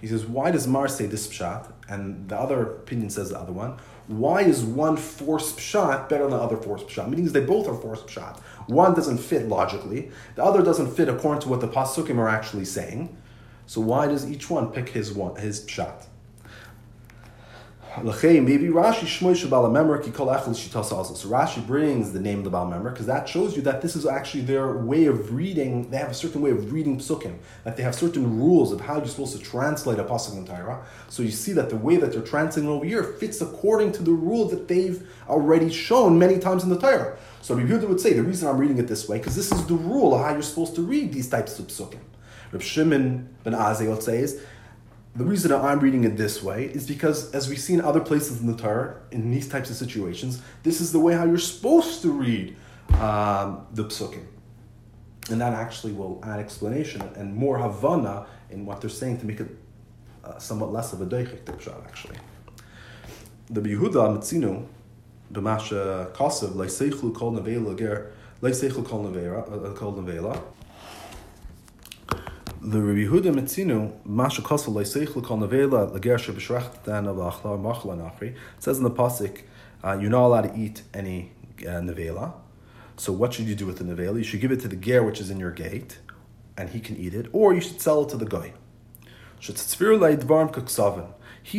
He says, why does Mar say this pshat? And the other opinion says the other one. Why is one force pshat better than the other force pshat? Meaning they both are force pshat. One doesn't fit logically, the other doesn't fit according to what the pasukim are actually saying. So why does each one pick his one his pshat? Maybe Rashi Shmoy Shabal Member Kikol Echel Shitas also. So Rashi brings the name of the Baal Memra because that shows you that this is actually their way of reading. They have a certain way of reading psukim. That they have certain rules of how you're supposed to translate a pasuk in Torah. So you see that the way that they're translating over here fits according to the rule that they've already shown many times in the Torah. So Rabbi Yehuda would say the reason I'm reading it this way because this is the rule of how you're supposed to read these types of psukim. Reb Shimon ben Azai would say is the reason I'm reading it this way is because, as we see in other places in the Torah, in these types of situations, this is the way how you're supposed to read um, the psukim. And that actually will add explanation and more havana in what they're saying to make it uh, somewhat less of a deichik actually. The Yehuda Mitzinu, b'masha kasev, leiseichlu kol nevela ger, leiseichlu kol nevela, the Rabbi Yehuda Mitzinu, Masha Kosel Nevela Lager Shebeshrecht Dan Machla Nachri. says in the pasuk, uh, you're not allowed to eat any uh, nevela. So what should you do with the nevela? You should give it to the ger which is in your gate, and he can eat it, or you should sell it to the guy. He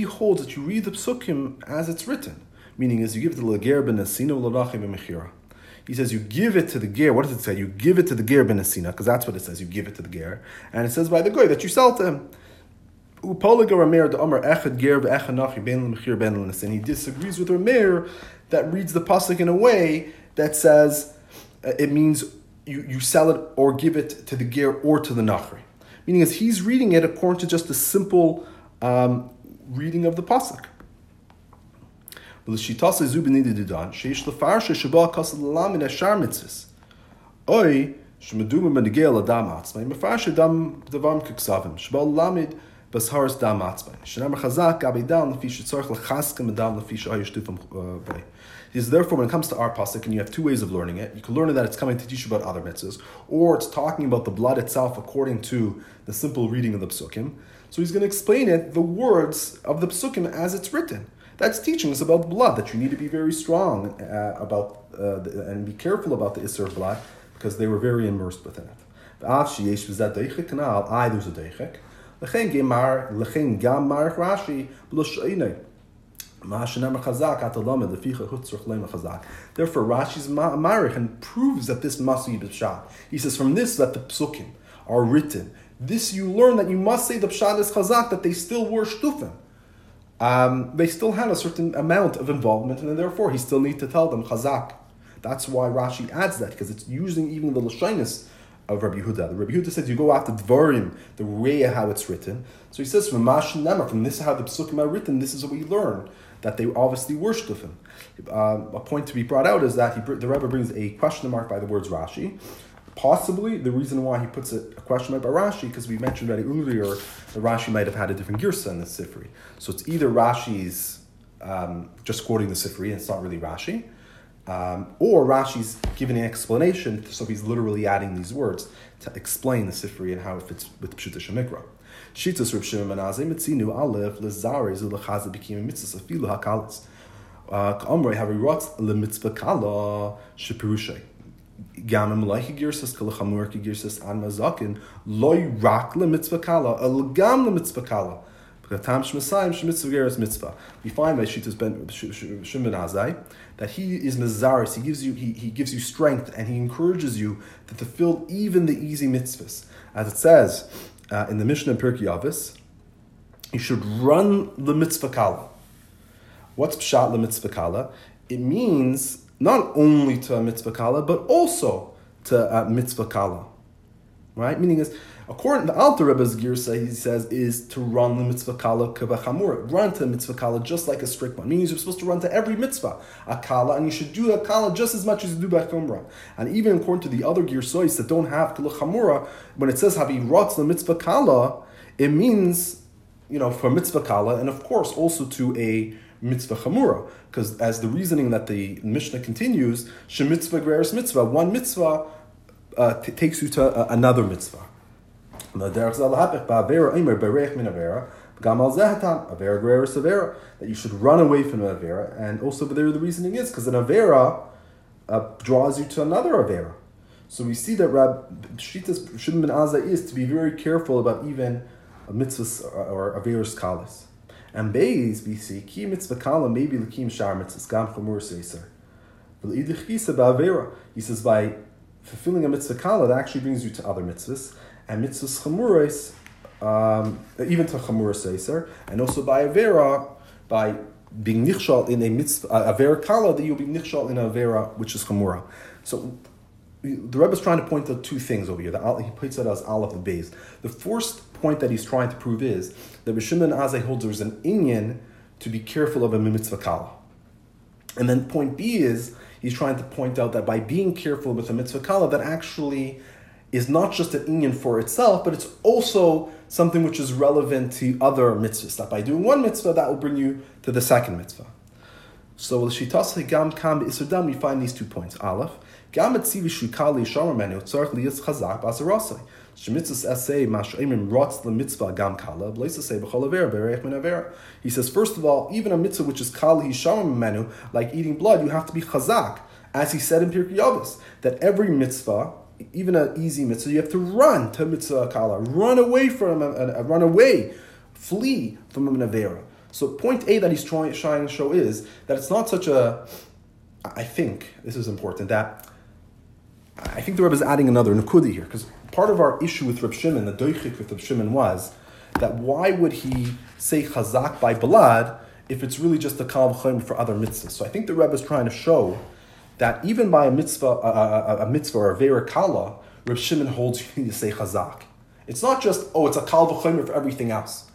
holds that you read the psukim as it's written, meaning as you give it to the ger ben asino l'rachim. He says you give it to the ger. What does it say? You give it to the ger ben asina, because that's what it says. You give it to the ger, and it says by the guy that you sell to him. And he disagrees with Rameir that reads the pasuk in a way that says uh, it means you, you sell it or give it to the ger or to the nachri. Meaning, as he's reading it according to just a simple um, reading of the pasuk. ולשיטס זו בנידדדן, שיש לפרשה שבו הכסל ללמד השאר מצווס. אוי, שמדובר בנגיע לדם עצמי, מפרש דם דברם ככסבים, שבו למד בסהרס דם עצמי. שנאמר חזק, גבי דם, לפי שצורך לחסקם אדם, לפי שאוי ישטופם בי. Is therefore, when it comes to our pasuk, and you have two ways of learning it, you can learn it that it's coming to teach you about other mitzvahs, or it's talking about the blood itself according to the simple reading of the psukim. So he's going to explain it, the words of the psukim as it's written. That's teaching us about blood, that you need to be very strong uh, about uh, the, and be careful about the Isser blood because they were very immersed within it. Therefore, Rashi's marich and proves that this must be b'pshat. He says, from this that the psukim are written. This you learn that you must say the pshat is chazak, that they still were shtufim um, they still had a certain amount of involvement, and therefore he still needs to tell them chazak. That's why Rashi adds that because it's using even the lashinus of Rabbi Yehuda. The Rabbi Yehuda says you go after dvarim, the way how it's written. So he says from Nemar, from this how the psukim are written, this is what we learn that they obviously worshipped him. Um, a point to be brought out is that he, the Rebbe brings a question mark by the words Rashi, Possibly the reason why he puts it, a question mark by Rashi, because we mentioned already earlier that Rashi might have had a different girsa in the Sifri. So it's either Rashi's um, just quoting the Sifri and it's not really Rashi, um, or Rashi's giving an explanation, so he's literally adding these words to explain the Sifri and how it fits with Pshuta Shemikra. Shitas Reb Shimon Menazeh Mitzinu Aleph Lezarez Ulechaza Bikim Mitzvah Afilu Hakalas. Uh, K'amrei Harirot LeMitzvah Kala Shepirushay. Gamim like a girsis kalachamur er ki girsis an mazakin loy rak le mitzvah kala el gam le mitzvah kala. We find by Shitas Ben Shimon Azai that he is Mazaris, he gives you he, he gives you strength and he encourages you to fulfill even the easy mitzvahs. As it says uh, in the Mishnah in Pirkei Avos, you should run the mitzvah kala. What's pshat le mitzvah kala? It means not only to a mitzvah kala, but also to a mitzvah kala. Right? Meaning is, according to the Alter Rebbe's girsa, he says, is to run the mitzvah kala kavachamur. Run to the mitzvah kala just like a strict one. Meaning you're supposed to run to every mitzvah, a kala, and you should do a kala just as much as you do by chumrah. And even according to the other girsois that don't have kala chamura, when it says habi rots the mitzvah kala, it means, you know, for mitzvah kala, and of course also to a mitzvah chamura, because as the reasoning that the Mishnah continues, shemitzvah greris mitzvah, one mitzvah uh, t- takes you to uh, another mitzvah. That you should run away from an avera, and also there the reasoning is because an avera uh, draws you to another avera. So we see that Rab Shitas Shimon Azai is to be very careful about even a mitzvah or, or averas kalis. And Beis, see, ki mitzvah kala maybe lakim shar mitzvah gam chamur seiser. He says by fulfilling a mitzvah kala, that actually brings you to other mitzvahs. And mitzvahs chamuris, um, even to chamur seiser, and also by avera, by being nichshal in a mitzvah, uh, avera kala, that you'll be nichshal in avera which is chamura. So the Rebbe is trying to point out two things over here. The, he puts it as Aleph and Beis. The first point that he's trying to prove is that Rishimon Azay holds there's an Inyan to be careful of a mitzvah kala. And then point B is he's trying to point out that by being careful with a mitzvah kala, that actually is not just an inyan for itself, but it's also something which is relevant to other mitzvahs. That by doing one mitzvah, that will bring you to the second mitzvah. So Shitas Gam Kam Isurdam, we find these two points. Aleph, Gam Etzivi Shukali Sharmanu, Tzarch Liyas Chazak Basarasai. Shemitzvahs essay Mash'imim Rotz the mitzvah Gam Kala, Blaisa say B'chol Aver, Min Aver. He says, first of all, even a mitzvah which is Kali Sharmanu, like eating blood, you have to be Chazak. As he said in Pirkei Avos, that every mitzvah, even an easy mitzvah, you have to run to mitzvah kala, run away from a, a, a run away, flee from a avera. So point A that he's trying, trying to show is that it's not such a. I think this is important that I think the Rebbe is adding another nukudi here because part of our issue with Reb Shimon, the doichik with Reb Shimon was that why would he say chazak by blood if it's really just a kal for other mitzvahs? So I think the Rebbe is trying to show that even by a mitzvah, a, a, a mitzvah or a vera kala, Reb Shimon holds you need to say chazak. It's not just oh, it's a kal for everything else.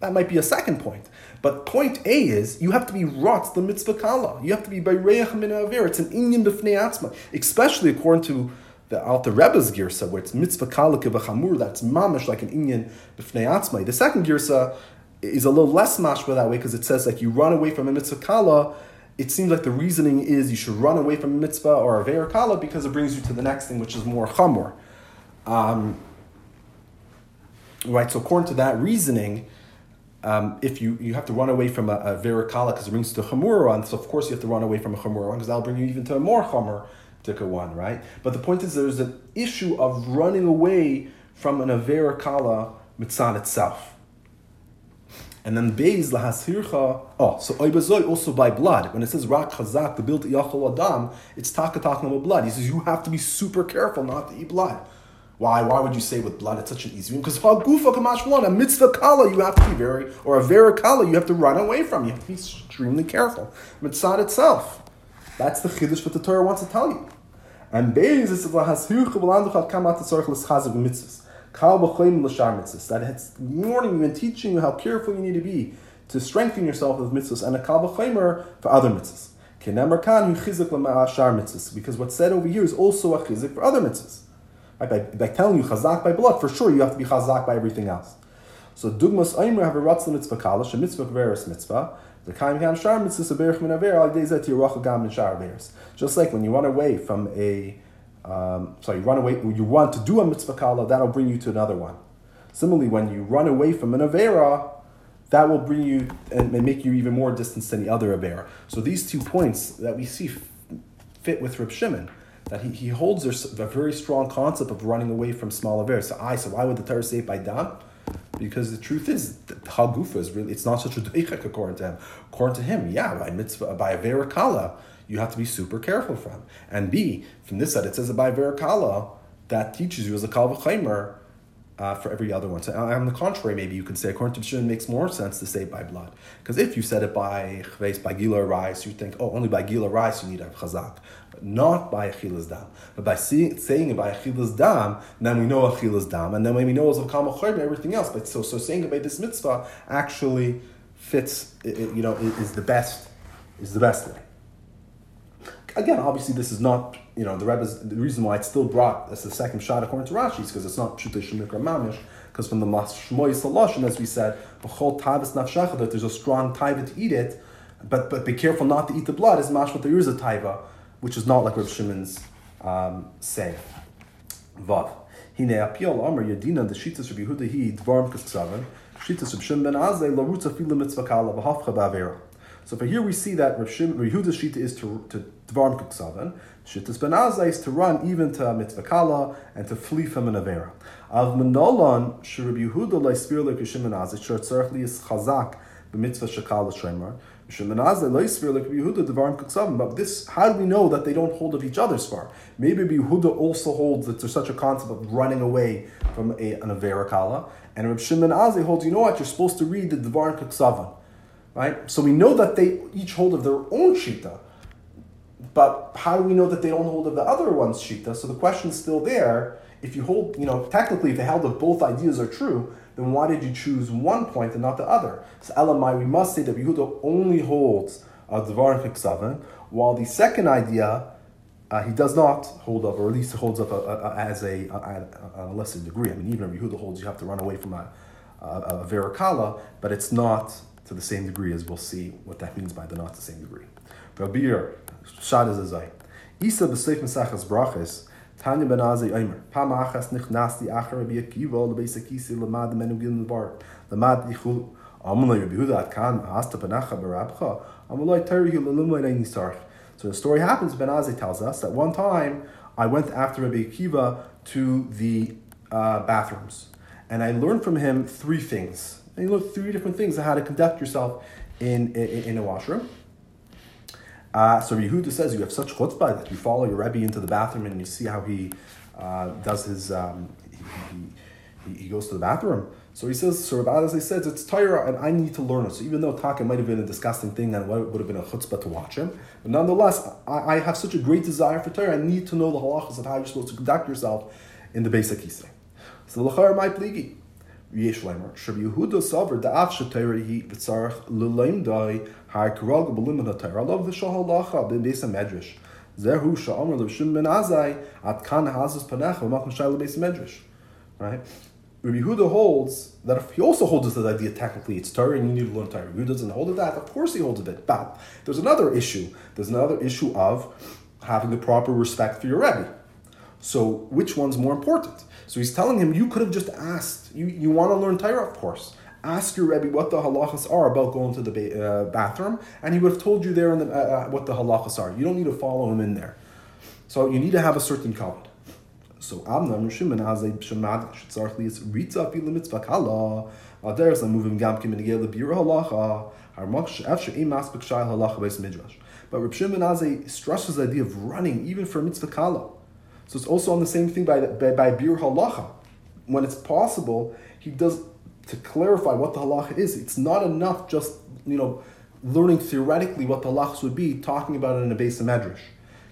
That might be a second point. But point A is you have to be rot the mitzvah kala. You have to be by reich min aver. It's an inyan b'fnei atzma, especially according to the Alter Rebbe's girsa, where it's mitzvah kala kevachamur. That's mamish like an inyan b'fnei atzma. The second girsa is a little less mashma that way because it says like you run away from a mitzvah kala it seems like the reasoning is you should run away from a mitzvah or a ve'er kala because it brings you to the next thing, which is more chamor. Um, right, so according to that reasoning, um, if you, you have to run away from a, a ve'er kala because it brings to chamur one, so of course you have to run away from a chamur one because that'll bring you even to a more chamur tika one, right? But the point is there's an issue of running away from an avera kala mitzvah itself. And then Beis lahasircha. Oh, so oibazoi also by blood. When it says rak chazak, the built yachol adam, it's taka talking about blood. He says you have to be super careful not to eat blood. Why? Why would you say with blood it's such an easy one? Because a hagufa kamash one, a mitzvah kala you have to be very, or a vera kala you have to run away from. You have to be extremely careful. Mitzvah itself. That's the chiddush that the Torah wants to tell you. And Beis is. That it's warning you and teaching you how careful you need to be to strengthen yourself with mitzvahs, and a kal er for other er mitzvahs. Because what's said over here is also a chizik for other mitzvahs. Right? By, by telling you chazak by blood, for sure you have to be chazak by everything else. So dugmas aimer have a ratzla mitzvah kalash, a mitzvah veris mitzvah. The kaim kam shar mitzvah berich min aver al dezet yirach gam min shar Just like when you run away from a um, so you run away, you want to do a mitzvah kala, that'll bring you to another one. Similarly, when you run away from an avera, that will bring you and make you even more distant than the other avera. So these two points that we see fit with Reb Shimon, that he, he holds a very strong concept of running away from small averas. So I, so why would the Torah say by dam? Because the truth is, hagufa is really, it's not such a deichek according to him. According to him, yeah, by mitzvah, by avera kala, you have to be super careful from. And B, from this side, it says that by Verakala, that teaches you as a Kal V'chaimer uh, for every other one. So uh, on the contrary, maybe you can say, according to Shimon, makes more sense to say by blood. Because if you said it by chves, by gila rice, you think, oh, only by gila rice you need have chazak. Not by achilas dam. But by see, saying it by achilas dam, then we know achilas dam. And then when we know it's of kal everything else. But so, so saying it by this mitzvah actually fits, you know, is the best, is the best way again, obviously, this is not you know the Rebbe's the reason why it's still brought as the second shot according to Rashi is because it's not Pshutei Shemikra Mamish. Because from the Mashmoy Saloshin, as we said, B'chol Tavis Nafshacha, that there's a strong taiva to eat it, but but be careful not to eat the blood. as mashma there is a taiva, which is not like Rav Shimon's um, say. Vav. Hine apiol Amr Yadina the Shitas Rabbi Yehuda Hi Dvarm Kasavan Shitas Rabbi Shimon Ben Azay Larutza Fila Mitzvah Kala B'Hafcha Ba'Avera. So for here we see that Rav Shim, Yehuda's shita is to to dvarm kuksavan. Shittas ben Azay is to run even to mitzvah kala and to flee from an avera. Av menolon shirab Yehuda leispir lekishim ben azay shor tzarich li is chazak b'mitzvah shakala shemar. But this, how do we know that they don't hold of each other's far? Maybe Yehuda also holds that there's such a concept of running away from a, an Avera Kala. And Reb Shimon Azay holds, you know what, you're supposed to read the Devar Kuksavan right? So we know that they each hold of their own shita. but how do we know that they don't hold of the other one's shita? So the question's still there. If you hold, you know, technically, if they held of both ideas are true, then why did you choose one point and not the other? So Elamai, we must say that Yehuda only holds a Dvar Chiksaven, while the second idea uh, he does not hold up, or at least holds up a, a, a, as a, uh, uh, a, lesser degree. I mean, even if Yehuda holds, you have to run away from a, a, a Verakala, but it's not to the same degree as we'll see what that means by the not the same degree. Rabir, Shad is a zay. Isa b'seif mesachas brachas, Tanya ben Azai Eimer, Pam achas nichnas di achar Rabbi Akiva, lebeis akisi lemad menu gilin bar, lemad yichulu. Amalai Rabbi Huda at kan, hasta benacha barabcha, amalai tari hu lelumai neini sarch. So the story happens, Ben Azai tells us that one time I went after Rabbi Akiva to the uh, bathrooms, and I learned from him three things. And he learned three different things on how to conduct yourself in, in, in a washroom. Uh, so Yehuda says you have such chutzpah that you follow your Rebbe into the bathroom and you see how he uh, does his, um, he, he, he, goes to the bathroom. So he says, so Rabbi as I said, it's Torah and I need to learn it. So even though Taka might have been a disgusting thing and it would have been a chutzpah to watch him, but nonetheless, I, I have such a great desire for Torah. I need to know the halachas of how you're supposed to conduct yourself in the basic kisei. So the lachar my pligi. Yesh Lemer. Shabbi Yehuda Savar Da'af Shatayra He B'tzarech L'Leim Dai Har Karag B'Lim HaTayra Love V'Shah Halacha B'In Beis HaMedrash Zehu Sha'amr L'Shim Ben Azai At Kan Hazas Panecha V'Machn Shai L'Beis HaMedrash Right? Rabbi Yehuda holds that if he also holds this idea technically it's Torah and you need to learn Torah. Rabbi Yehuda doesn't hold of that. Of course he holds of it. But there's another issue. There's another issue of having the proper respect for your Rebbe. So which one's more important? So he's telling him, you could have just asked. You, you want to learn Torah, of course. Ask your Rebbe what the halachas are about going to the ba- uh, bathroom, and he would have told you there in the, uh, uh, what the halachas are. You don't need to follow him in there. So you need to have a certain kavod. So Amnam Shimon Azay Shemad Shitzarchli is Ritza Fila Mitzvah Kala. There's a moving Gamkim in the Gale Bira Halacha. Harmach After Ein Maspik Shai Halacha Beis Midrash. But Reb Shimon Azay stresses the idea of running even for Mitzvah Kala. So it's also on the same thing by, by, by Bir Halacha. When it's possible, he does, to clarify what the halacha is, it's not enough just, you know, learning theoretically what the halachas would be, talking about it in a base of medrash.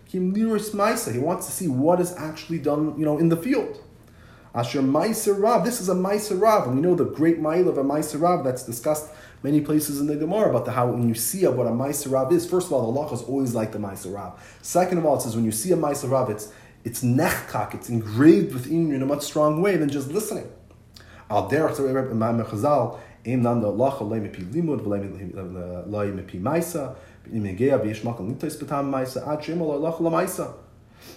Kim Maisa, He wants to see what is actually done, you know, in the field. Asher Maiser Rav, this is a Maiser Rav, and we know the great mile of a Maiser Rav that's discussed many places in the Gemara about the how when you see what a Maiser Rav is, first of all, the halacha is always like the Maiser Rav. Second of all, it says when you see a Maiser Rav, it's it's nechkak, it's engraved within you in a much strong way than just listening. Al derech Rebbe Imam Chazal, im nan da lach alay mepi limud, v'lay mepi uh, maisa, im negea v'yesh makal nitais betam maisa, ad shem al lach la maisa.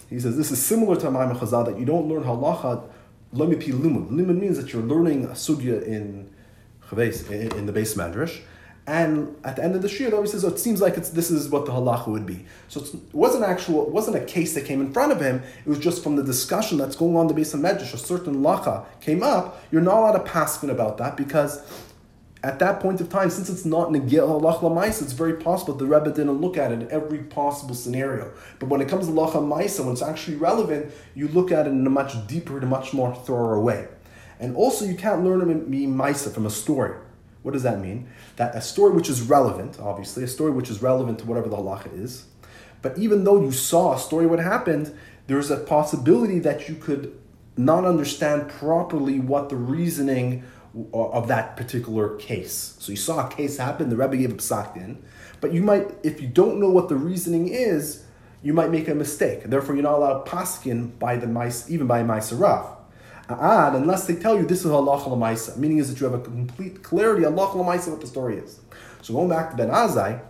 He says this is similar to Imam Chazal that you don't learn halacha lo mepi limud. Limud means that you're learning a sugya in in the base madrash, and at the end of the shir, he says, oh, it seems like it's, this is what the halacha would be. So it wasn't actual, it wasn't a case that came in front of him. It was just from the discussion that's going on the base of Medrash, a certain lacha came up. You're not allowed to paskin about that because at that point of time, since it's not negil halach lamaisa, it's very possible the Rebbe didn't look at it in every possible scenario. But when it comes to lacha maisa, when it's actually relevant, you look at it in a much deeper, in a much more thorough way. And also, you can't learn maisa from a story. What does that mean? That a story which is relevant, obviously, a story which is relevant to whatever the halacha is, but even though you saw a story what happened, there's a possibility that you could not understand properly what the reasoning of that particular case. So you saw a case happen, the Rebbe gave a psak in, but you might, if you don't know what the reasoning is, you might make a mistake. Therefore, you're not allowed paskin by the mice, even by Maisarav ad unless they tell you this is halacha lemaisa, meaning is that you have a complete clarity halacha lemaisa what the story is. So going back to Ben Azai,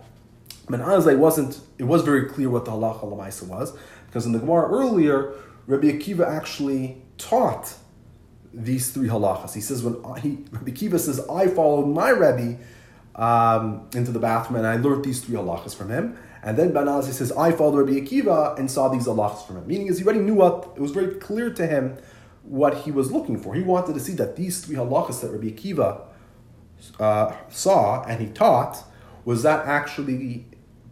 Ben Azai wasn't. It was very clear what the halacha lemaisa was because in the Gemara earlier, Rabbi Akiva actually taught these three halachas. He says when he Rabbi Akiva says I followed my Rebbe um, into the bathroom and I learned these three halachas from him. And then Ben Azai says I followed Rabbi Akiva and saw these halachas from him. Meaning is he already knew what it was very clear to him what he was looking for. He wanted to see that these three halachas that Rabbi Akiva uh, saw and he taught was that actually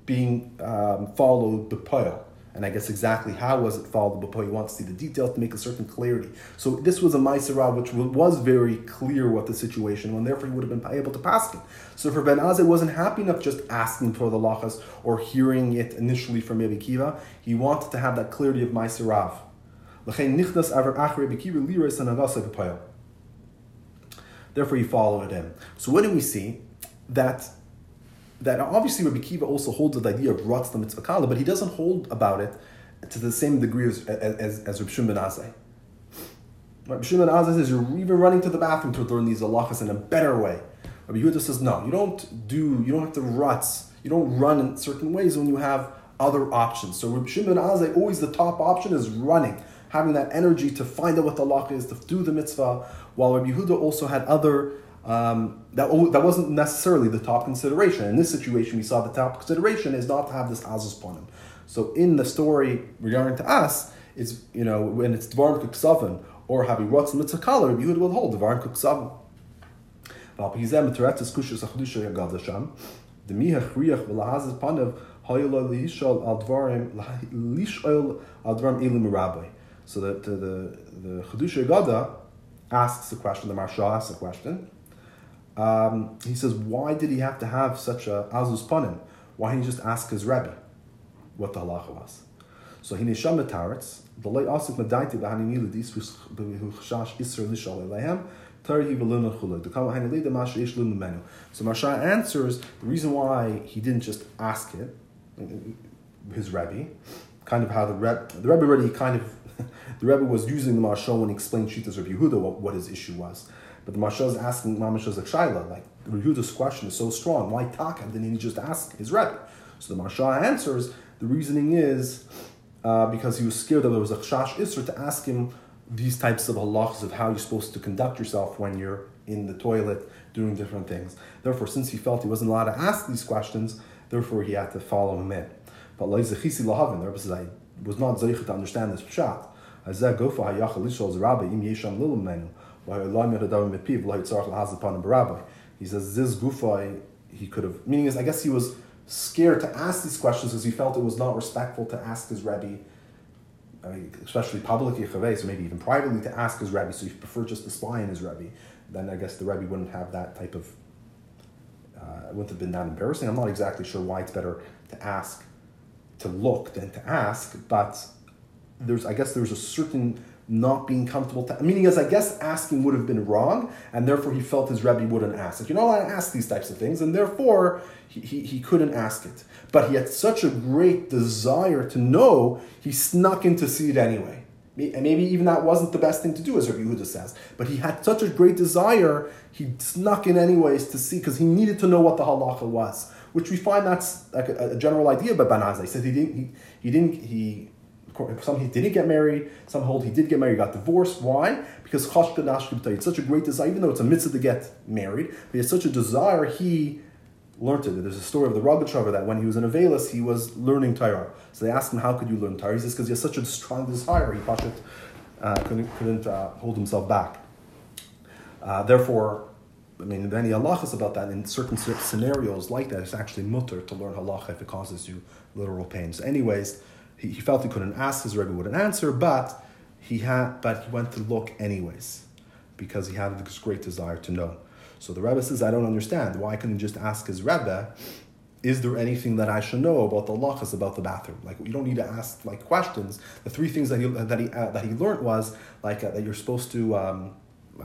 being um, followed b'poyel. and I guess exactly how was it followed, but he wants to see the details to make a certain clarity. So this was a Maisera which was very clear what the situation, and therefore he would have been able to pass it. So for Ben Azai wasn't happy enough just asking for the lachas or hearing it initially from Rabbi Kiva. He wanted to have that clarity of Maiserav. Therefore, he followed him. So, what do we see? That that obviously Rabbi Kiva also holds the idea of Ratz the mitzvah kala, but he doesn't hold about it to the same degree as, as, as Rabbi Shimon ben Azai. Rabbi Shimon ben Azai says you're even running to the bathroom to learn these halachas in a better way. Rabbi Yehuda says no, you don't do, you don't have to ruts, you don't run in certain ways when you have other options. So Rabbi Shimon ben Azai, always the top option is running, having that energy to find out what the halacha is, to do the mitzvah, while Rabbi Yehuda also had other um, that, that wasn't necessarily the top consideration. In this situation, we saw the top consideration is not to have this azus upon him. So in the story regarding to us, it's you know when it's dvarim kuksavim or havi rotz mitzvah kala, you would hold dvarim kuksavim. Dvarim So the the the, the chedusha yagada asks the question. The Maharsha asks the question um, he says, why did he have to have such a azus panim? Why didn't he just ask his rabbi what the halacha was? So he nesham metaretz, the lay asik medaiti b'hanim yilidis who chashash isra lishal elehem, tari. The the. So Maharsha answers the reason why he didn't just ask it, his rabbi, kind of how the Rebbe, the Rebbe already kind of, the Rebbe was using the Maharsha when he explained Shitas Rabbi Yehuda what, what his issue was. But the Maharsha is asking Mamash like Shaila, like Rehuda's question is so strong. Why Taka? Didn't he just ask his Rebbe? So the Maharsha answers the reasoning is uh, because he was scared that there was a chash isra to ask him these types of halachas of how you're supposed to conduct yourself when you're in the toilet doing different things. Therefore, since he felt he wasn't allowed to ask these questions, therefore he had to follow him in. But Lahavin, the Rebbe says, I was not zeichet to understand this pshat. He says this gufay he could have meaning is I guess he was scared to ask these questions because he felt it was not respectful to ask his rabbi, I mean, especially publicly or maybe even privately to ask his rabbi. So he preferred just to spy on his rabbi. Then I guess the rabbi wouldn't have that type of uh, wouldn't have been that embarrassing. I'm not exactly sure why it's better to ask to look than to ask, but there's I guess there's a certain not being comfortable meaning as I guess asking would have been wrong, and therefore he felt his Rebbe wouldn't ask it. You're not allowed to ask these types of things, and therefore he, he, he couldn't ask it. But he had such a great desire to know, he snuck in to see it anyway. And maybe even that wasn't the best thing to do, as Rabbi Yehuda says. But he had such a great desire, he snuck in anyways to see, because he needed to know what the halacha was. Which we find that's like a, a general idea about Ben Azai. He said he didn't, he, he didn't, he some he didn't get married, some hold he did get married, got divorced. Why? Because it's such a great desire, even though it's a mitzvah to get married, but he has such a desire, he learned it. There's a story of the Rogachover that when he was in Avelis, he was learning Torah. So they asked him, How could you learn Torah? He says, Because he has such a strong desire, he uh, couldn't, couldn't uh, hold himself back. Uh, therefore, I mean, any halachas about that in certain scenarios like that, it's actually mutter to learn halacha if it causes you literal pain. So, anyways, he, he felt he couldn't ask, his Rebbe wouldn't answer, but he had, but he went to look anyways, because he had this great desire to know. So the Rebbe says, I don't understand. Why couldn't he just ask his Rebbe, is there anything that I should know about the lachas about the bathroom? Like you don't need to ask like questions. The three things that he that he uh, that he learned was like uh, that you're supposed to um, uh,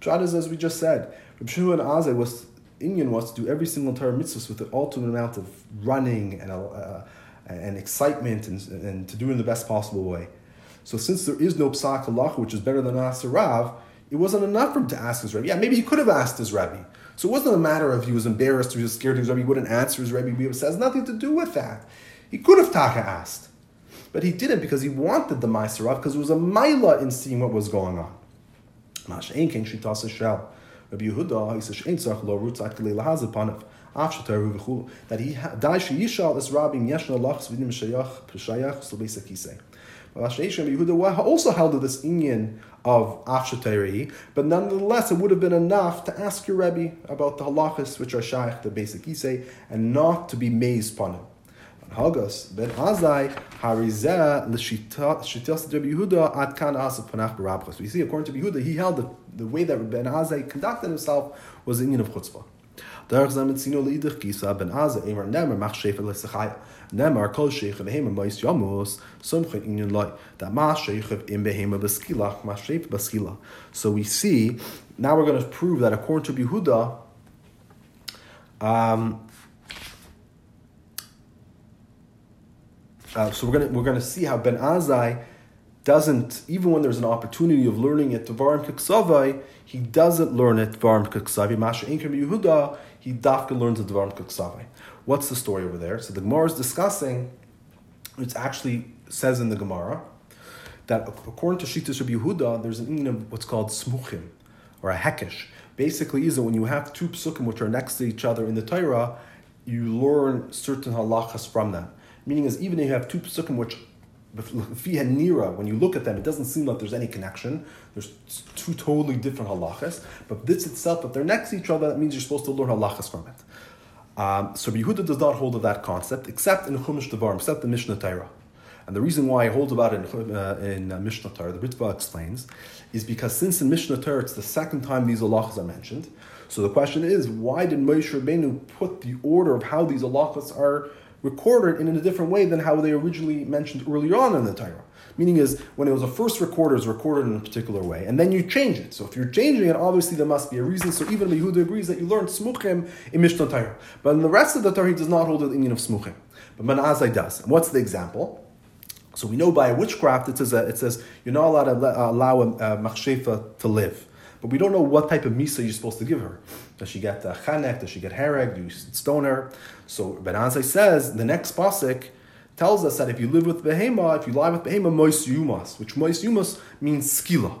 Pshat is as we just said. Reb and Azai was inyan was to do every single Torah mitzvah with the ultimate amount of running and uh, and excitement and, and to do it in the best possible way. So since there is no psak halacha, which is better than asarav, it wasn't enough for him to ask his rabbi. Yeah, maybe he could have asked his rabbi. So it wasn't a matter of he was embarrassed or he was scared his rabbi wouldn't answer his rabbi. It has nothing to do with that. He could have taka asked. but he didn't because he wanted the Maisarav because it was a Maila in seeing what was going on. Mash Ein King Shitas Shell. Rabbi Yehuda, he says, Ein Tzach Lo Rutzak Kli Lahaz Panav. That he Dai Sheyishal is Rabbi Yeshna Lachs Vidim Shayach Peshayach Slobesa Kisei. Yehuda also held this inyan of Afshatayri, but nonetheless it would have been enough to ask your Rebbe about the halachas which are shaykh, the basic isay, and not to be mazed upon him. Hagos ben Azai harizeh l'shitas Rabbi Yehuda at kan asaf panach barabchas. We see according to Yehuda, he held the, the way that Ben Azai conducted himself was the inyan of chutzpah. Ben Azai emer nemer mach shefer l'sechaya. Nemar inyan loy that ma sheikh in behema beskila ma sheikh beskila. So we see now we're going to prove that according to Yehuda, um, Uh, so we're gonna we're gonna see how Ben Azai doesn't even when there's an opportunity of learning it Tavarim Kiksavai, he doesn't learn it Tavarim Kiksavai. Masha Inkim Yehuda, he dafka learns the Tavarim Kiksavai. What's the story over there? So the Gemara is discussing. It actually says in the Gemara that according to Shitas Rabbi Yehuda, there's an of what's called smuchim or a hekesh. Basically, is that when you have two psukim which are next to each other in the Torah, you learn certain halachas from them. Meaning is even if you have two psukim which [LAUGHS] nira, when you look at them, it doesn't seem like there's any connection. There's two totally different halachas. But this itself, if they're next to each other, that means you're supposed to learn halachas from it. Um, so Yehuda does not hold of that concept, except in Chumash Devarim, except the Mishnah Torah. And the reason why I hold about it in, uh, in uh, Mishnah Torah, the Ritva explains, is because since in Mishnah Torah it's the second time these halachas are mentioned, so the question is, why did Moshe Rabbeinu put the order of how these halachas are recorded in a different way than how they originally mentioned earlier on in the Torah. Meaning is when it was a first recorded, it's recorded in a particular way, and then you change it. So if you're changing it, obviously there must be a reason. So even Yehuda agrees that you learned smuchim in Mishnah Torah, but in the rest of the Torah he does not hold the inyan of smuchim. But Manazai does. And what's the example? So we know by witchcraft it says uh, it says you're not allowed to allow a, a machshefa to live, but we don't know what type of misa you're supposed to give her. Does she get uh, chanek? Does she get hereg? Do you stone her? So Ben Azai says the next pasuk tells us that if you live with behema, if you lie with behema, mois yumas, which mois yumas means skila.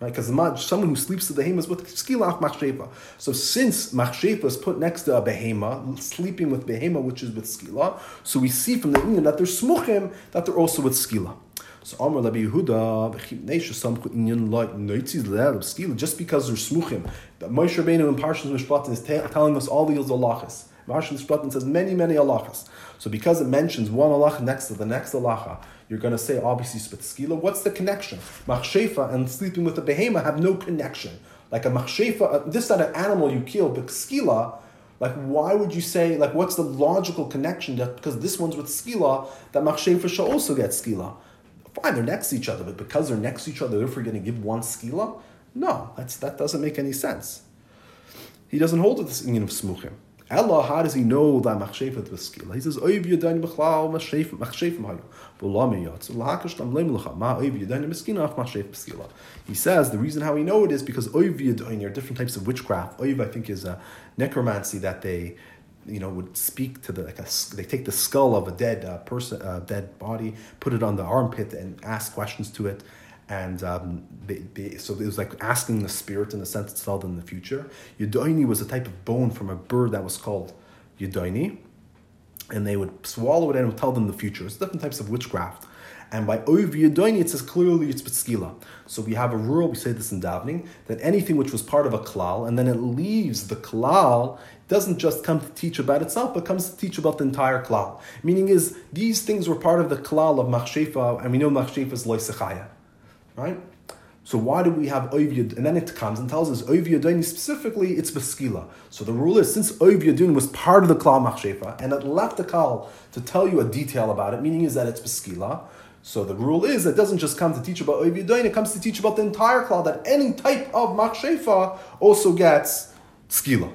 Right, because someone who sleeps with the behema is with skila machshefa. So since machshefa is put next to a behema, sleeping with behema, which is with skila, so we see from the inyan that they're smuchim that they're also with skila. So Amr Rabbi Yehuda, inyan like skila, just because they're smuchim. Moshe Rabbeinu in Parshas Mishpatim is telling us all these halachas. Parshas Mishpatim says many, many halachas. So because it mentions one halacha next to the next halacha, you're going to say obviously skila. What's the connection? Machshefa and sleeping with a behema have no connection. Like a machshefa, uh, this not an animal you kill, but skila. Like, why would you say, like, what's the logical connection that because this one's with skila, that machshefa also get skila? Fine, they're next to each other, but because they're next to each other, therefore you're going to give one skila? No, that's, that doesn't make any sense. He doesn't hold to this inyan of smuchim. Ella, how does he know that machshefet was skila? He says, "Oiv yadani b'chlal machshefet hayu v'lami yatz l'hakash tam leim l'cha ma oiv yadani miskina af machshefet skila." He says the reason how we know it is because oiv yadani are different types of witchcraft. Oiv, I think, is a necromancy that they you know, would speak to the like a, they take the skull of a dead uh, person, uh, dead body, put it on the armpit, and ask questions to it, and um, they, they, so it was like asking the spirit in the sense it's held in the future. Yudoini was a type of bone from a bird that was called Yudoini, and they would swallow it and it would tell them the future. It's different types of witchcraft. And by Oiv Yudoini, it says clearly it's B'tzkila. So we have a rule, we say this in davening, that anything which was part of a klal, and then it leaves the klal, doesn't just come to teach about itself, but comes to teach about the entire klal. Meaning is, these things were part of the klal of machshefa, and we know machshefa is loisechaya. Right? So why do we have Oiv And then it comes and tells us Oiv Yadoni specifically, it's Beskila. So the rule is since Oiv Yadon was part of the Klal Machshefa and it left the Kal to tell you a detail about it, meaning is that it's Beskila. So the rule is it doesn't just come to teach about Oiv Yadon, it comes to teach about the entire Klal, that any type of Machshefa also gets Skila.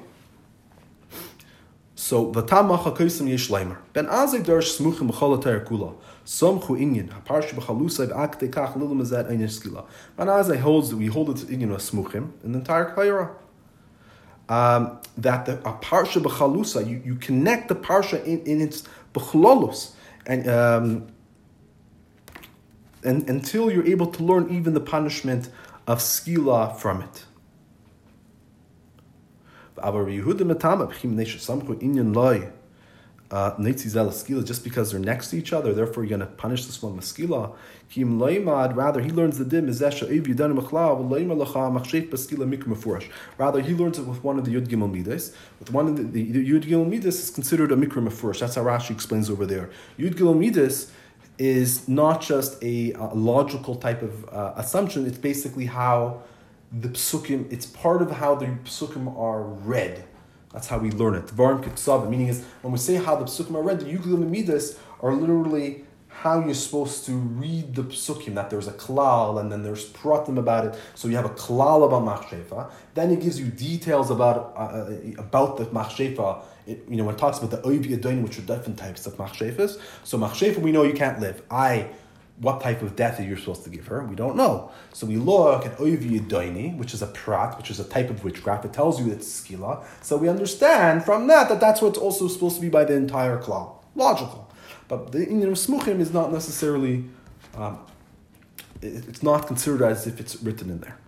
So the Tamach HaKosim Yesh Leimer. Ben Azek Dersh Smuchim B'chol Kula. Somchu Inyan, Haparsh B'chalusay V'akte Kach Lilu Mazet Ein Skila. Manazai holds that we hold it to Inyan of Smuchim in the entire Kaira. Um, that the a parsha b'chalusa, you, you connect the parsha in, in its b'chlolus, and um, and, until you're able to learn even the punishment of skila from it. Uh, just because they're next to each other, therefore you're going to punish this one with skila. Rather, he learns the dim Rather, he learns it with one of the Yud Gimel Midas. With one of the, the, the Yud Gimel Midas is considered a Mikra Mefurish. That's how Rashi explains over there. Yud Gimel Midas is not just a, a logical type of uh, assumption, it's basically how the psukim, it's part of how the psukim are read. That's how we learn it. Varim Kitsav, meaning is when we say how the psukim are read, the Yud Gimel Midas are literally how you're supposed to read the psukim, that there's a klal and then there's pratim about it. So you have a klal about machshefa. Then it gives you details about uh, uh about the machshefa. It, you know, when it talks about the adoin, which are different types of machshefas. So machshefa, we know you can't live. I what type of death are you supposed to give her? We don't know. So we look at Doini, which is a prat, which is a type of witchcraft. It tells you it's skila. So we understand from that that that's what's also supposed to be by the entire klal. Logical. But the inyan of Smuchim is not necessarily, um, it, it's not considered as if it's written in there.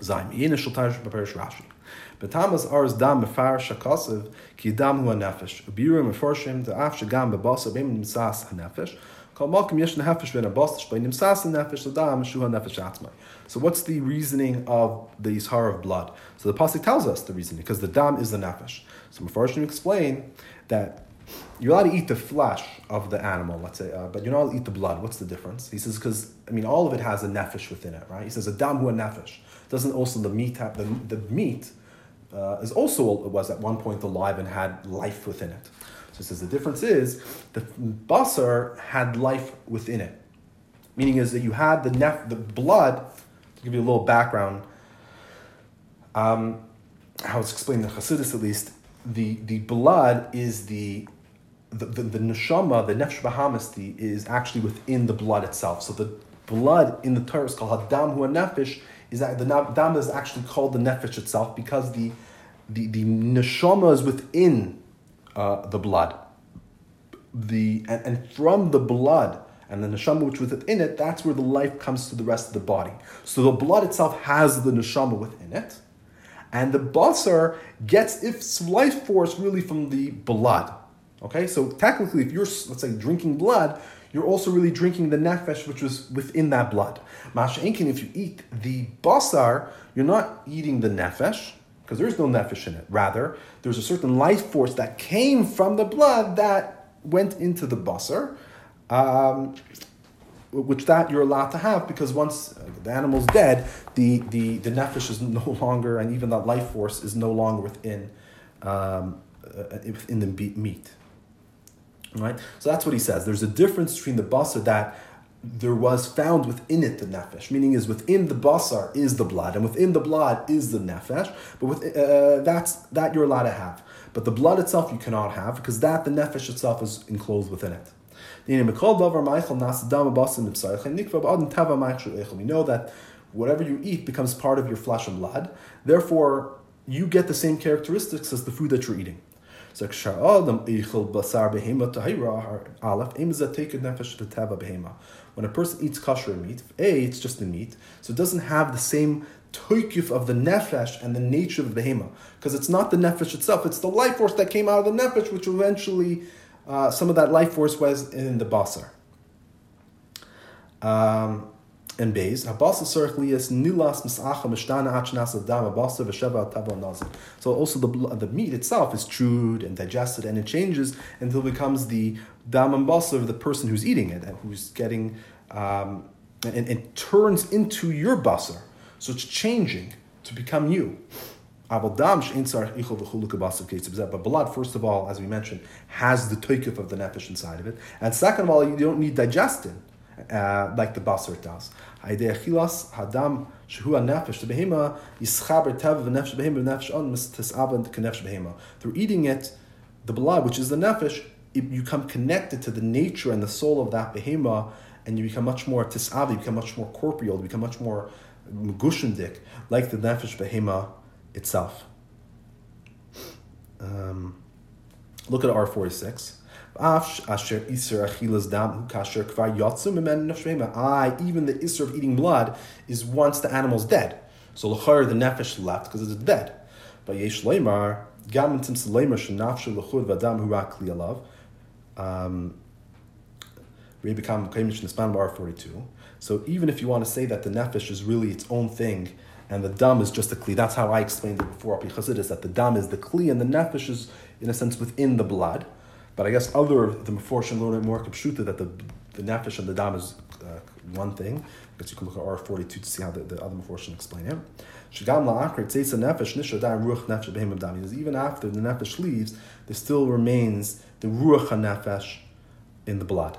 Zaim. Initial Parish Rashi. Betamas ars dam mefar shakasev ki dam hu nefesh. Ubiru meforshim the af shagam bebasa bim nimsas hanefesh. So what's the reasoning of the Yishar of blood? So the Pasuk tells us the reasoning, because the dam is the nefesh. So Mepharshim explain that you're allowed to eat the flesh of the animal, let's say, uh, but you're not allowed to eat the blood. What's the difference? He says, because, I mean, all of it has a nefesh within it, right? He says, a dam hu a nefesh. Doesn't also the meat have, the, the meat uh, is also, was at one point alive and had life within it. So says the difference is the basar had life within it. Meaning is that you had the nef- the blood, to give you a little background, um, how it's explained in the Chassidus at least, the, the blood is the the, the, the neshama, the nefesh bahamas, the, is actually within the blood itself. So the blood in the Torah is called hadam hu nefesh. Is that the dam is actually called the nefesh itself because the the, the neshama is within uh, the blood. The and, and from the blood and the neshama which was within it, that's where the life comes to the rest of the body. So the blood itself has the neshama within it, and the basar gets its life force really from the blood. Okay, so technically, if you're let's say drinking blood, you're also really drinking the nefesh which was within that blood. Masha'inkin, if you eat the basar, you're not eating the nefesh because there's no nefesh in it. Rather, there's a certain life force that came from the blood that went into the basar, um, which that you're allowed to have because once uh, the animal's dead, the, the, the nefesh is [LAUGHS] no longer, and even that life force is no longer within, um, uh, within the meat. Right? So that's what he says. There's a difference between the basar that there was found within it the nefesh, meaning is within the basar is the blood, and within the blood is the nefesh. But with uh, that's that you're allowed to have. But the blood itself you cannot have because that the nefesh itself is enclosed within it. We know that whatever you eat becomes part of your flesh and blood. Therefore, you get the same characteristics as the food that you're eating. So when a person eats kosher meat, A, it's just the meat, so it doesn't have the same toikif of the nefesh and the nature of the behema. Because it's not the nefesh itself, it's the life force that came out of the nefesh, which eventually, uh, some of that life force was in the basar. Um, and Beis, Habasa Sarchlias Nilas Misacha Mishtana Achnas Adam Habasa Vesheva Tava. So also the the meat itself is chewed and digested and it changes until it becomes the Dam and Basa of the person who's eating it and who's getting um, and, it turns into your basar. So it's changing to become you. But blood, first of all, as we mentioned, has the toikif of the nefesh inside of it. And second of all, you don't need digestion uh, like the basar does. Through eating it, the blood, which is the nefesh, you become connected to the nature and the soul of that behema, and you become much more tisavi, you become much more corporeal, you become much more mugushendik, like the nefesh behema itself. Um, look at R46. I, even the Isser of eating blood is once the animal's dead. So L'char, the nefesh left because it's dead. But Yesh Leimar, Gam Tim Leimar Shenafshu L'chud Vadam Hurak Lialav. Um, Rebbe Kam Kaimish Nisman Bar 42. So even if you want to say that the nefesh is really its own thing, and the dam is just a kli. That's how I explained it before. Is that the dam is the kli, and the nefesh is, in a sense, within the blood. But I guess other the Meforshim learn it more kapshuta that the the nefesh and the dam is uh, one thing. I guess you can look at R forty two to see how the, the other Meforshim explain it. Shagam la'akrit tzeisa nefesh nishadai ruach nefesh behem dam. Even after the nefesh leaves, there still remains the ruach nefesh in the blood.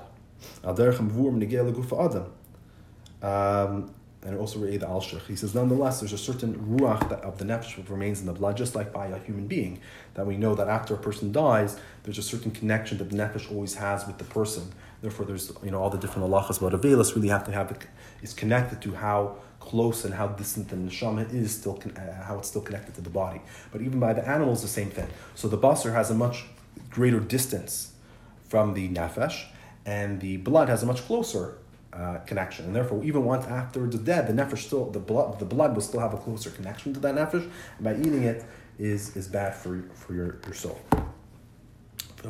Um, and also Re'ed al He says, nonetheless, there's a certain ruach of the nefesh that remains in the blood, just like by a human being. That we know that after a person dies, there's a certain connection that the nefesh always has with the person. Therefore, there's you know all the different halachas about avelis really have to have the, is connected to how close and how distant the neshama is still uh, how it's still connected to the body. But even by the animals, the same thing. So the basar has a much greater distance from the nefesh, and the blood has a much closer uh, connection, and therefore, even once after the dead, the nefesh still the blood the blood will still have a closer connection to that nefesh, and by eating it is is bad for for your, your soul. So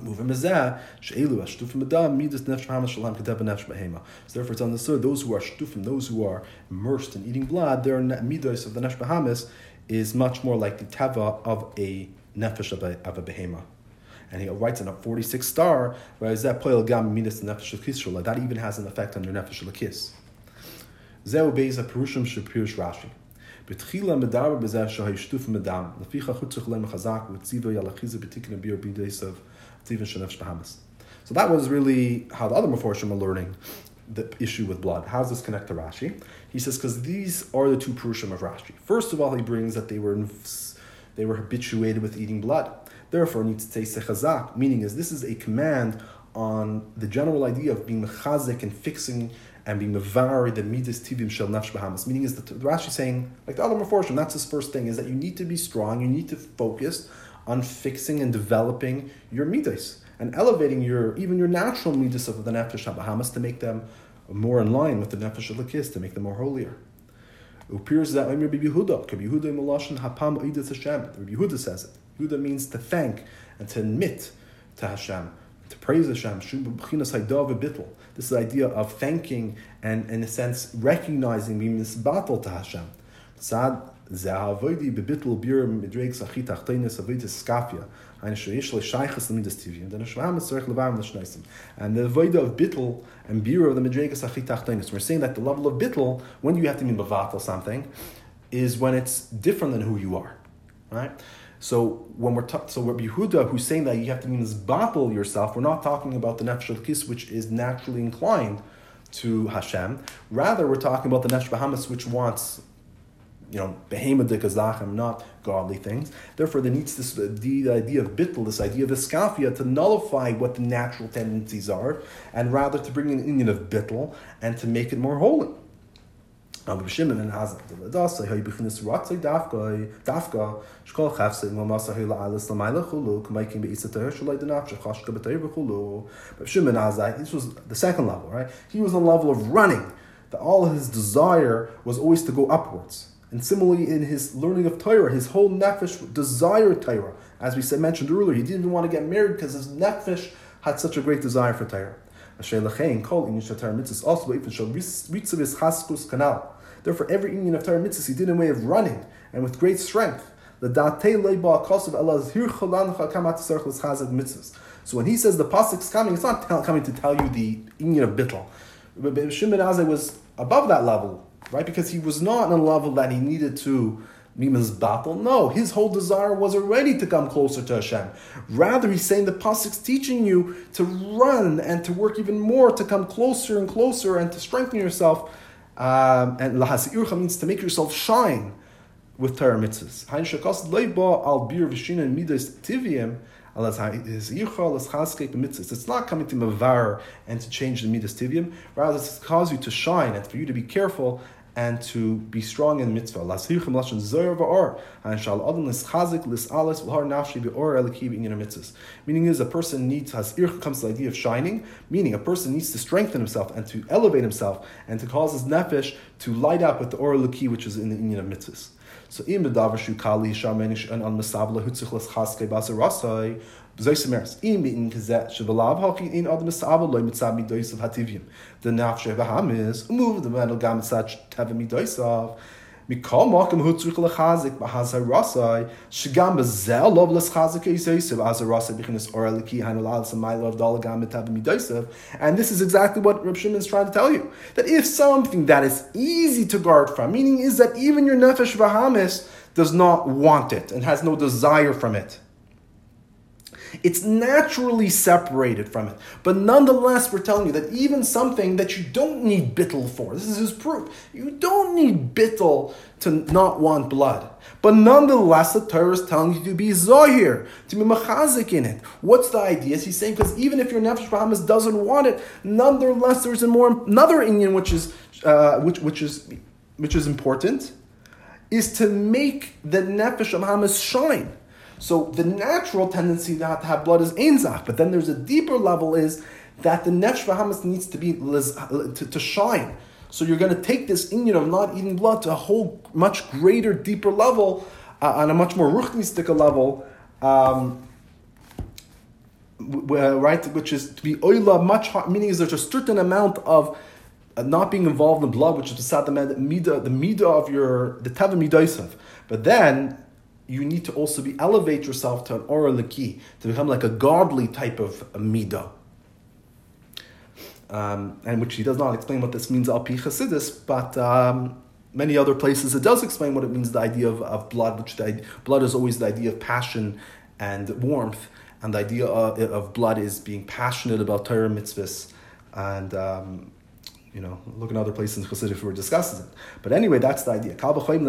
therefore, it's understood those who are shtufim, those who are immersed in eating blood, their midos of the nefesh bahamis is much more like the teva of a nefesh of a, of a behema and he writes in a 46 star, whereas that poil gam minas nefesh kisrula, that even has an effect on their nefesh lakis. Zeu beis a perushim shapirish Rashi. בתחילה מדבר בזה שהשטוף מדם, לפיכך הוא צריך להם חזק So that was really how the other Meforshim are learning the issue with blood. How does this connect to Rashi? He says because these are the two Purushim of Rashi. First of all, he brings that they were they were habituated with eating blood. Therefore, needs to say sechazak, meaning is this is a command on the general idea of being mechazik and fixing and being mevari the midas tivim shel nafsh bahamas. Meaning is that the Rashi saying, like the other Meforshim, that's his first thing, is that you need to be strong, you need to focus on fixing and developing your midas and elevating your even your natural midas of the nefesh bahamas to make them more in line with the nefesh of to make them more holier. It appears that Rabbi Yehuda, Rabbi Yehuda Hapam Hashem. Rabbi Yehuda says it. Yehuda means to thank and to admit to Hashem, to praise Hashem. This is the idea of thanking and, in a sense, recognizing being misbattle to Hashem. Bir midreg skafia. And the void of bittel and beer of the midregas achitachtenis. We're saying that the level of bittel, when you have to mean bavatal something, is when it's different than who you are, right? So when we're ta- so Rabbi Yehuda, who's saying that you have to mean battle yourself, we're not talking about the nefesh kis, which is naturally inclined to Hashem. Rather, we're talking about the nefesh bahamas, which wants, you know, behemoth zachem, not godly things. Therefore, there needs this the idea of bittul, this idea of iskafia, to nullify what the natural tendencies are, and rather to bring an inyan of bittul and to make it more holy. Aber Shimon and Hazan, this Ratzai Shkol Chulu. But Shimon this was the second level, right? He was on the level of running, that all his desire was always to go upwards. And similarly, in his learning of Torah, his whole nefesh desired Torah. As we said, mentioned earlier, he didn't even want to get married because his nefesh had such a great desire for Torah. Therefore, every inyan of Torah mitzvahs he did in way of running and with great strength. So when he says the pasuk is coming, it's not tell, coming to tell you the inyan of bittel. But Shimon Azai was above that level, right? Because he was not in a level that he needed to Mima's battle. No, his whole desire was already to come closer to Hashem. Rather, he's saying the pasuk's teaching you to run and to work even more to come closer and closer and to strengthen yourself um, and lahasiurcha means to make yourself shine with Torah mitzvahs. Al it's not coming to mavar and to change the midas tivium. Rather, it's cause you to shine and for you to be careful and to be strong in mitzvah. Meaning is a person needs, has irch comes to the idea of shining, meaning a person needs to strengthen himself and to elevate himself and to cause his nefesh to light up with the or eliki, which is in the inyan of mitzvahs. So The nafshe bahamis move the mental gam such. And this is exactly what Reb Shimon is trying to tell you. That if something that is easy to guard from, meaning is that even your nefesh bahamis does not want it and has no desire from it. It's naturally separated from it. But nonetheless, we're telling you that even something that you don't need bittel for, this is his proof. You don't need bittel to not want blood. But nonetheless, the Torah is telling you to be zohir, to be machazik in it. What's the idea? He's saying because even if your nefesh Bahamas doesn't want it, nonetheless, there's a more another inyan which is uh, which which is which is important, is to make the nefesh Bahamas shine. So the natural tendency not to have blood is einzach, but then there's a deeper level is that the nefesh Bahamas needs to be to, to shine. So you're going to take this inyan of not eating blood to a whole much greater, deeper level, uh, on a much more ruchnistic level, um, right? Which is to be oila much hard, meaning is there's a certain amount of uh, not being involved in blood, which is beside the midah, the midah of your the teva midaisav. But then you need to also be elevate yourself to an aura laki, to become like a godly type of midah. Um, and which he does not explain what this means al pi chasidus, but um, many other places it does explain what it means. The idea of, of blood, which the, blood is always the idea of passion and warmth, and the idea of, of blood is being passionate about Torah mitzvahs and um, you know, look in other places in Chassidus if we're discussing it. But anyway, that's the idea. So the kal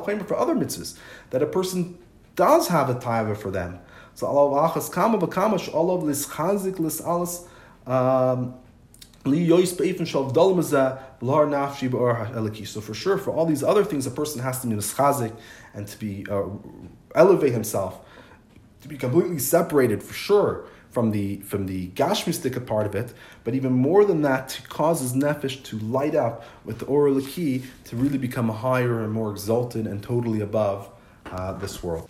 b'chayim for other mitzvahs that a person does have a taiva for them. So Allah v'achas kama l'schazik l'salas li. So for sure, for all these other things, a person has to be nischazik and to be uh, elevate himself, to be completely separated for sure from the from the gashmistika part of it, but even more than that, to cause his nefesh to light up with the oral key to really become higher and more exalted and totally above uh, this world.